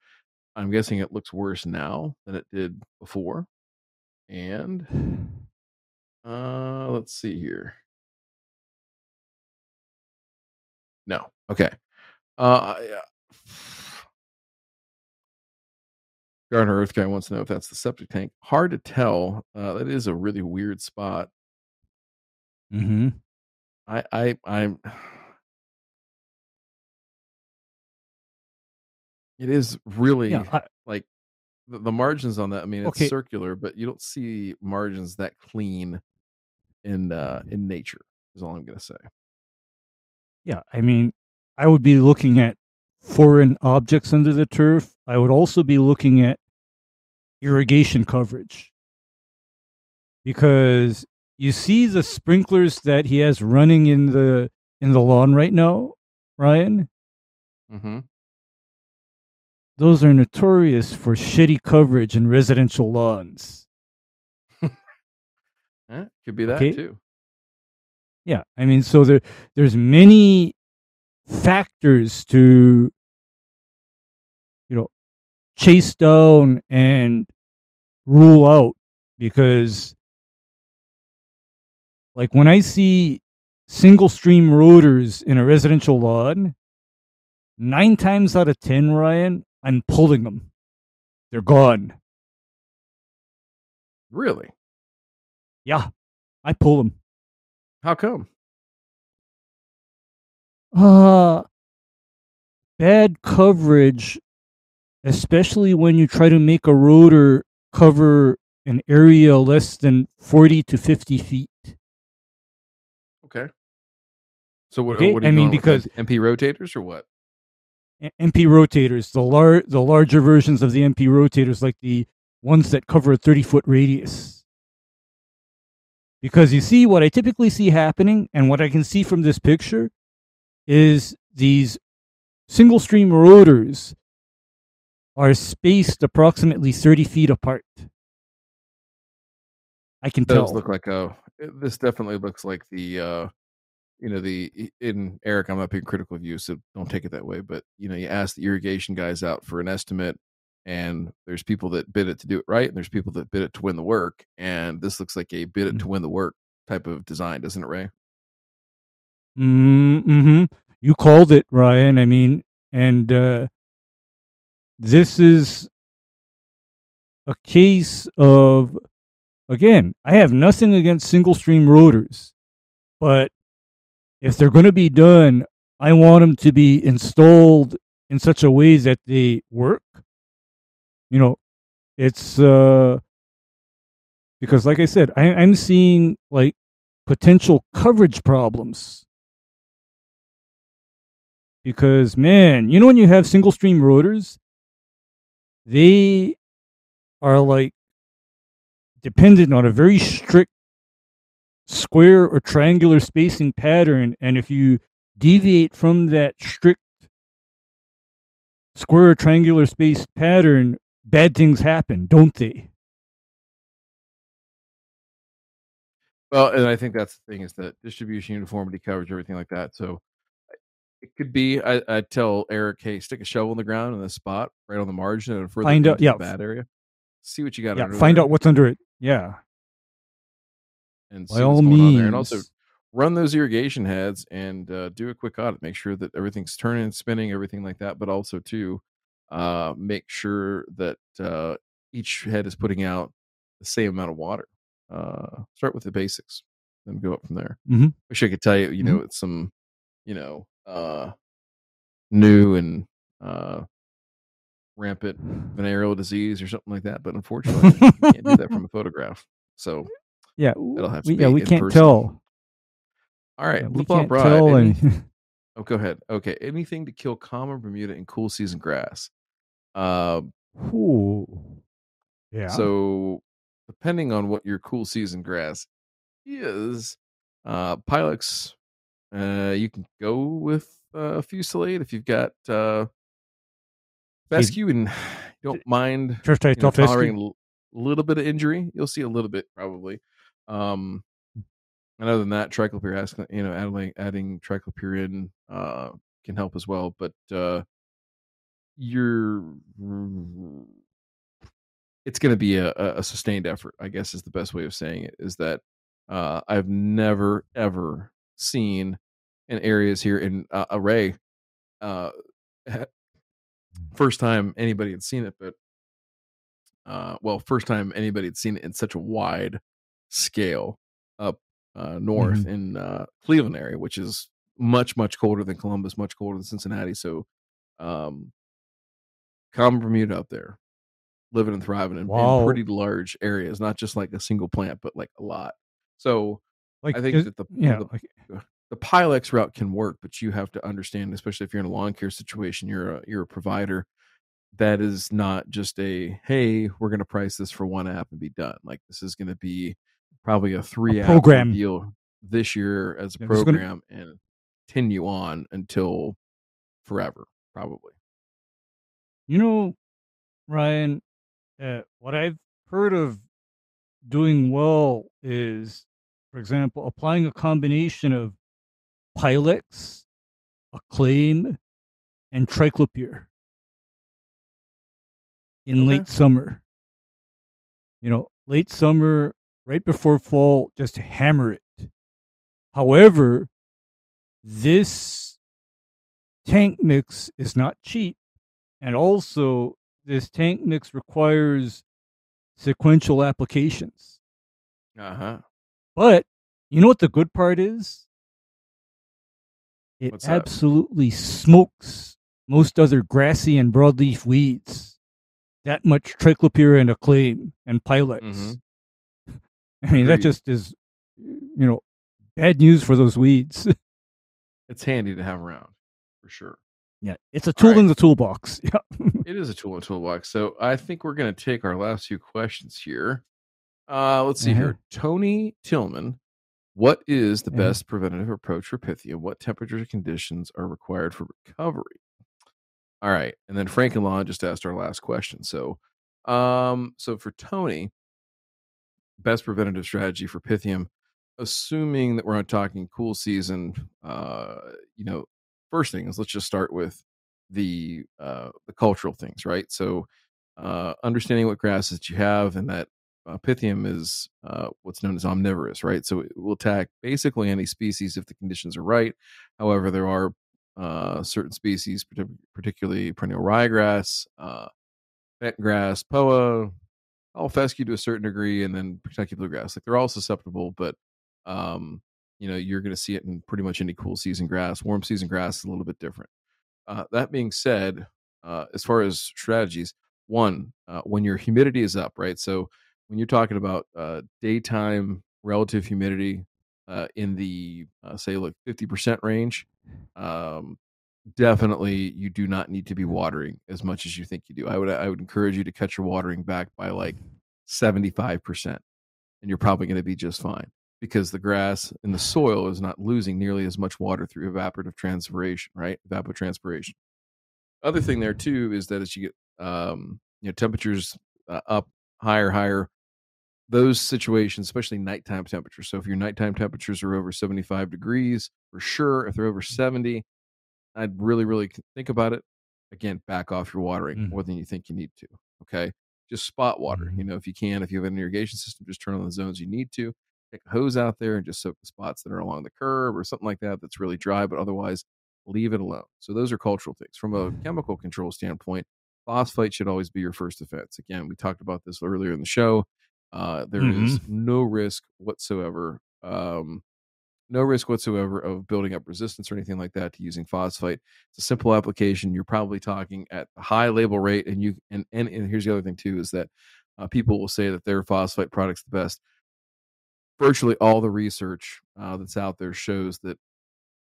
I'm guessing it looks worse now than it did before. And uh, let's see here. No. Okay. Uh, yeah. Gardner Earth guy wants to know if that's the septic tank. Hard to tell. Uh, that is a really weird spot. Mm-hmm. I, I, I'm. It is really Yeah. I, like the, the margins on that. I mean, it's Okay. circular, but you don't see margins that clean in uh in nature. Is all I'm gonna say. yeah. I mean, I would be looking at foreign objects under the turf. I would also be looking at irrigation coverage because you see the sprinklers that he has running in the in the lawn right now, Ryan. Mm-hmm. Those are notorious for shitty coverage in residential lawns. [LAUGHS] Eh, could be that Okay. too. Yeah, I mean, so there there's many factors to you know chase down and rule out because like when I see single stream rotors in a residential lawn, nine times out of ten, Ryan, I'm pulling them. They're gone. Really? Yeah, I pull them. How come? Uh bad coverage, especially when you try to make a rotor cover an area less than 40 to 50 feet. Okay. So what? Okay, what I you mean, because- MP rotators or what? MP rotators, the lar- the larger versions of the MP rotators, like the ones that cover a 30 foot radius. Because you see, what I typically see happening, and what I can see from this picture, is these single stream rotors are spaced approximately 30 feet apart. I can It does tell. look like a. This definitely looks like the. uh you know the in Eric, I'm not being critical of you, so don't take it that way. But you know, you ask the irrigation guys out for an estimate, and there's people that bid it to do it right, and there's people that bid it to win the work. And this looks like a bid it Mhm. to win the work type of design, doesn't it, Ray? Mm-hmm. You called it, Ryan. I mean, and uh, this is a case of, again, I have nothing against single stream rotors, but if they're going to be done, I want them to be installed in such a way that they work. You know, it's uh, because, like I said, I, I'm seeing like potential coverage problems because man, you know when you have single stream rotors, they are like dependent on a very strict square or triangular spacing pattern and if you deviate from that strict square or triangular spaced pattern bad things happen don't they Well, and I think that's the thing is that distribution, uniformity, coverage, everything like that. So it could be. I, I tell Eric, hey, stick a shovel in the ground in the spot right on the margin and further Find out- yeah. the bad area. See what you got. yeah under find there out what's under it yeah and by see all what's going on there. And also run those irrigation heads and uh, do a quick audit. Make sure that everything's turning and spinning, everything like that. But also too, uh, make sure that uh, each head is putting out the same amount of water. Uh, start with the basics, then go up from there. Mhm. Wish I could tell you, you know, it's some, you know, uh, new and uh, rampant venereal disease or something like that. But unfortunately, you can't do that from a [LAUGHS] photograph. So yeah That'll have to we, be yeah we in can't person. tell All right, Yeah, we flip can't rod. tell Any- and oh, go ahead. Okay, anything to kill common Bermuda and cool season grass. Uh, Ooh. yeah So, depending on what your cool season grass is, uh, Pylex, uh, you can go with uh, Fusillade if you've got uh, fescue and [SIGHS] you don't mind you know, tolerating a little bit of injury. You'll see a little bit probably. Um, and other than that, triclopyr, you know, adding adding triclopyr in uh, can help as well. But uh, you're it's going to be a, a a sustained effort. I guess is the best way of saying it. Is that uh, I've never ever seen in areas here in uh, Array. Uh, first time anybody had seen it, but uh, well, first time anybody had seen it in such a wide scale up uh, north in uh, Cleveland area, which is much much colder than Columbus, much colder than Cincinnati. So, um, common Bermuda up there, living and thriving in, in pretty large areas, not just like a single plant, but like a lot. So, like I think is- that the yeah the, like, the Pylex route can work, but you have to understand, especially if you're in a lawn care situation, you're a you're a provider. That is not just a hey, we're going to price this for one app and be done. Like this is going to be probably a three app program. deal this year as a Yeah, is gonna- program and continue on until forever, probably. You know, Ryan, uh, what I've heard of doing well is, for example, applying a combination of Pylex, Acclaim, and Triclopyr in Okay. late summer. You know, late summer, right before fall, just hammer it. However, this tank mix is not cheap and also this tank mix requires sequential applications Uh huh. but you know what the good part is it What's that? absolutely smokes most other grassy and broadleaf weeds that much triclopyr and acclaim and pylex Mhm. [LAUGHS] i mean that just is you know bad news for those weeds [LAUGHS] It's handy to have around for sure. yeah it's a tool right. in the toolbox [LAUGHS] yeah It is a tool in the toolbox. So I think we're going to take our last few questions here. Uh, let's see Uh-huh. here. Tony Tillman, what is the Yeah. best preventative approach for Pythium? What temperature conditions are required for recovery? All right. And then Frank and Lon just asked our last question. So, um, so for Tony, best preventative strategy for Pythium, assuming that we're not talking cool season, uh, you know, first thing is let's just start with the uh, the cultural things, right? So, uh, understanding what grasses you have and that uh, Pythium is uh, what's known as omnivorous, right? So it will attack basically any species if the conditions are right. However, there are uh, certain species, particularly perennial ryegrass, uh, grass, poa, tall fescue to a certain degree, and then Kentucky bluegrass. Like they're all susceptible, but um, you know you're going to see it in pretty much any cool season grass. Warm season grass is a little bit different. Uh, that being said, uh, as far as strategies, one uh, when your humidity is up, right? So when you're talking about uh, daytime relative humidity uh, in the uh, say like 50% range, um, definitely you do not need to be watering as much as you think you do. I would I would encourage you to cut your watering back by like 75%, and you're probably going to be just fine because the grass and the soil is not losing nearly as much water through evaporative transpiration, right? Evapotranspiration. Other thing there too is that as you get um, you know temperatures uh, up higher, higher, those situations, especially nighttime temperatures. So if your nighttime temperatures are over 75 degrees, for sure. If they're over 70, I'd really, really think about it. Again, back off your watering mm. more than you think you need to. Okay. Just spot water. Mm. You know, if you can, if you have an irrigation system, just turn on the zones you need to. Take a hose out there and just soak the spots that are along the curb or something like that that's really dry, but otherwise leave it alone. So those are cultural things. From a chemical control standpoint, phosphite should always be your first defense. Again, we talked about this earlier in the show. Uh, there mm-hmm. is no risk whatsoever, um, no risk whatsoever of building up resistance or anything like that to using phosphite. It's a simple application. You're probably talking at a high label rate, and you and and, and here's the other thing too is that uh, people will say that their phosphite product's the best. Virtually all the research uh, that's out there shows that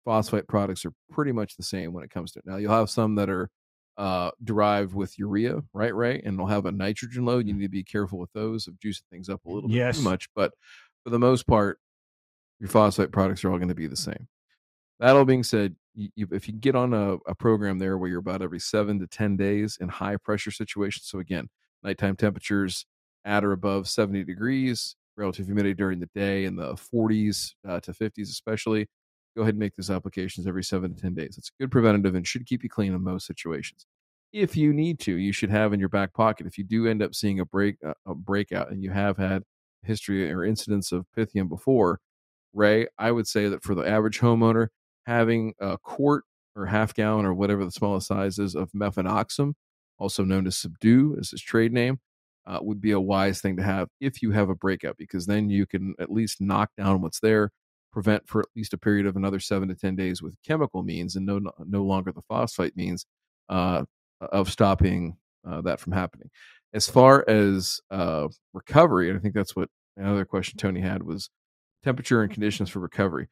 phosphite products are pretty much the same when it comes to it. Now you'll have some that are uh, derived with urea, right? Right, and they'll have a nitrogen load. You mm. need to be careful with those of juicing things up a little bit yes. too much. But for the most part, your phosphite products are all going to be the same. That all being said, you, you, if you get on a, a program there where you're about every seven to ten days in high pressure situations, so again, nighttime temperatures at or above 70 degrees, relative humidity during the day in the 40s uh, to 50s, especially go ahead and make those applications every seven to 10 days. It's a good preventative and should keep you clean in most situations. If you need to, you should have in your back pocket. If you do end up seeing a break, uh, a breakout, and you have had history or incidents of Pythium before, Ray, I would say that for the average homeowner, having a quart or half gallon or whatever the smallest size is of mefenoxam, also known as Subdue, as its trade name, uh, would be a wise thing to have if you have a breakout, because then you can at least knock down what's there, prevent for at least a period of another seven to 10 days with chemical means and no, no longer the phosphite means uh, of stopping uh, that from happening. As far as uh, recovery, and I think that's what another question Tony had was temperature and conditions for recovery.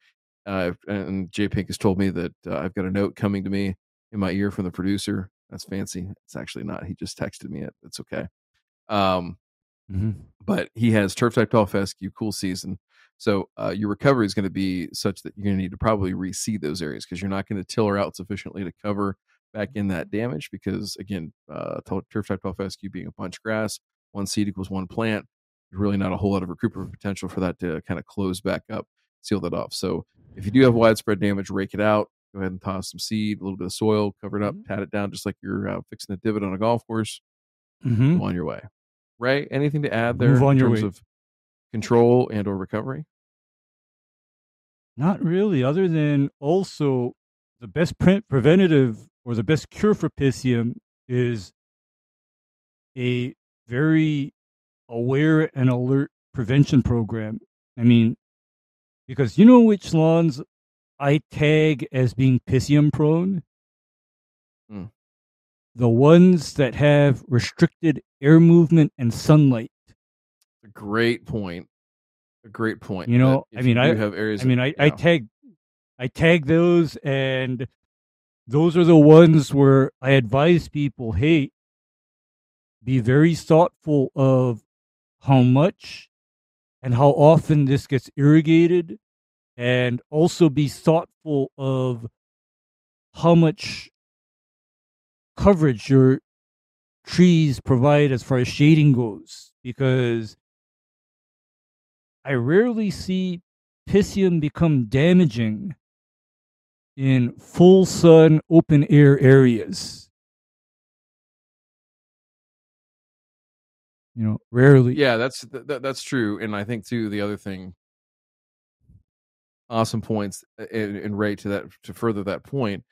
Uh, and Jay Pink has told me that uh, I've got a note coming to me in my ear from the producer. That's fancy. It's actually not. He just texted me it. It's okay. Um, mm-hmm. But he has turf type tall fescue, cool season, so uh, your recovery is going to be such that you're going to need to probably reseed those areas because you're not going to tiller out sufficiently to cover back in that damage. Because again, uh, turf type tall fescue being a bunch grass, one seed equals one plant. Really not a whole lot of recuperative potential for that to kind of close back up, seal that off. So if you do have widespread damage, rake it out. Go ahead and toss some seed, a little bit of soil, cover it up, mm-hmm. pat it down, just like you're uh, fixing a divot on a golf course. Mm-hmm. on your way. Ray, anything to add there Move on in your terms way. of control and or recovery? Not really, other than also the best pre- preventative or the best cure for Pythium is a very aware and alert prevention program. I mean, because you know which lawns I tag as being Pythium prone? Mm. The ones that have restricted air movement and sunlight. A Great point a great point. You know, I mean, I have areas. I mean, I, yeah. I tag, I tag those, and those are the ones where I advise people, hey, be very thoughtful of how much and how often this gets irrigated, and also be thoughtful of how much coverage your trees provide as far as shading goes, because I rarely see Pythium become damaging in full sun open air areas. You know, rarely. Yeah, that's that, that's true, and I think too the other thing. Awesome points, and, and Ray to that to further that point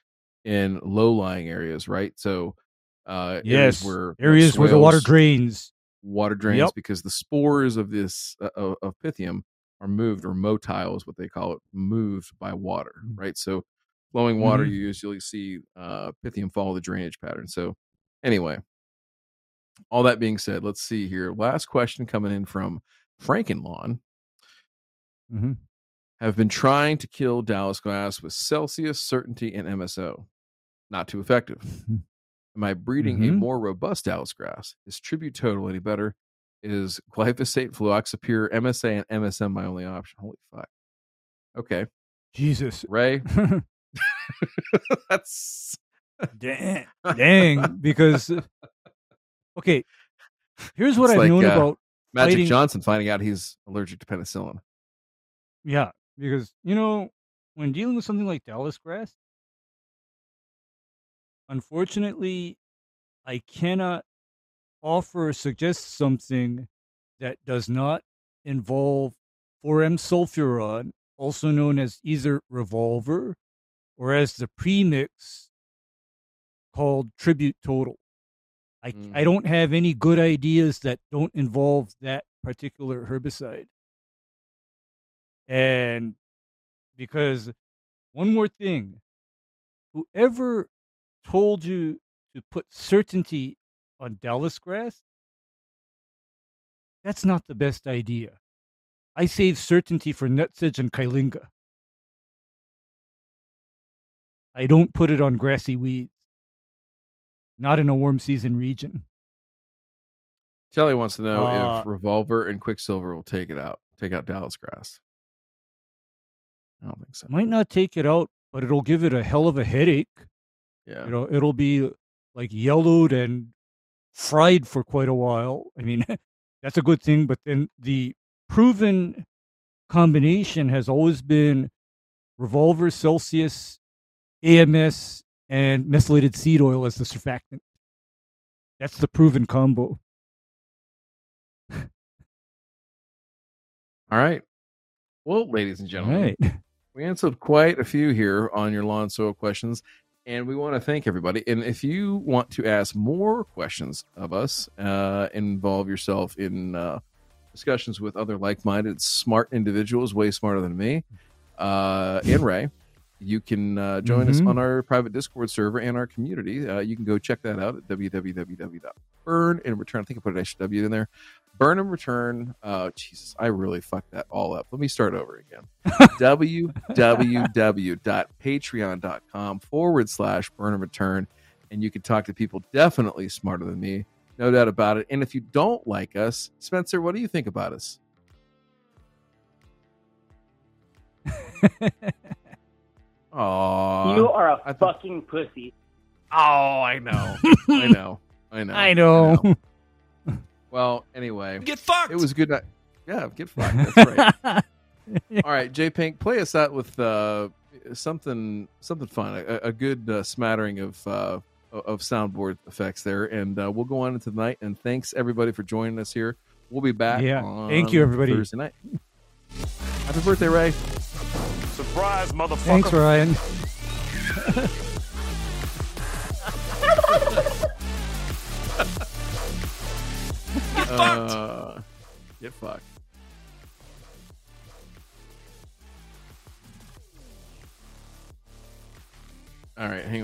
in low lying areas, right? So, uh, yes, areas where areas where the water drains. water drains Yep. because the spores of this uh, of, of pythium are moved or motile is what they call it moved by water Mm. right so flowing water Mhm. you usually see uh pythium follow the drainage pattern so anyway all that being said let's see here last question coming in from frankenlawn hmm have been trying to kill dallas grass with celsius certainty and mso not too effective. [LAUGHS] Am I breeding a Mhm. more robust Dallas grass? Is tribute total any better? Is glyphosate, fluroxypyr, MSA, and MSM my only option? Holy fuck. Okay. Jesus. Ray, [LAUGHS] [LAUGHS] that's Dang. Dang. Because, okay, here's what I've like, known uh, about. Magic Fighting- Johnson finding out he's allergic to penicillin. Yeah. Because, you know, when dealing with something like Dallas grass, unfortunately, I cannot offer or suggest something that does not involve foramsulfuron, also known as either revolver or as the premix called tribute total. I, Mm. I don't have any good ideas that don't involve that particular herbicide. And because one more thing, whoever told you to put certainty on Dallas grass, that's not the best idea. I save certainty for nutsedge and kyllinga. I don't put it on grassy weeds. Not in a warm season region. Kelly wants to know Uh, if Revolver and Quicksilver will take it out, take out Dallas grass. I don't think so. Might not take it out, but it'll give it a hell of a headache. Yeah. You know, it'll be like yellowed and fried for quite a while. I mean, [LAUGHS] that's a good thing. But then the proven combination has always been Revolver, Celsius, AMS, and methylated seed oil as the surfactant. That's the proven combo. [LAUGHS] All right. Well, ladies and gentlemen, right. [LAUGHS] We answered quite a few here on your lawn soil questions, and we want to thank everybody. And if you want to ask more questions of us, uh, involve yourself in uh, discussions with other like-minded, smart individuals, way smarter than me, uh, and Ray, you can uh, join us Mhm. on our private Discord server and our community. Uh, you can go check that out at www.burn and return. I think I put an extra W in there. Burn and return. Uh, Jesus, I really fucked that all up. Let me start over again [LAUGHS] www.patreon.com forward slash burn and return. And you can talk to people definitely smarter than me, no doubt about it. And if you don't like us, Spencer, what do you think about us? [LAUGHS] Aww. you are a I thought- fucking pussy. oh, [LAUGHS] I know. I know. I know. I know. Well, anyway, Get fucked. it was a good night. Yeah, get fucked. That's right. [LAUGHS] All right, J Pink, play us out with uh, something something fun, a, a good uh, smattering of uh, of soundboard effects there, and uh, we'll go on into the night. And thanks everybody for joining us here. We'll be back. Yeah. on Thank you, everybody. Thursday night. Happy birthday, Ray. Surprise, motherfucker. Thanks, Ryan. Get fucked. Uh, get fucked. All right, hang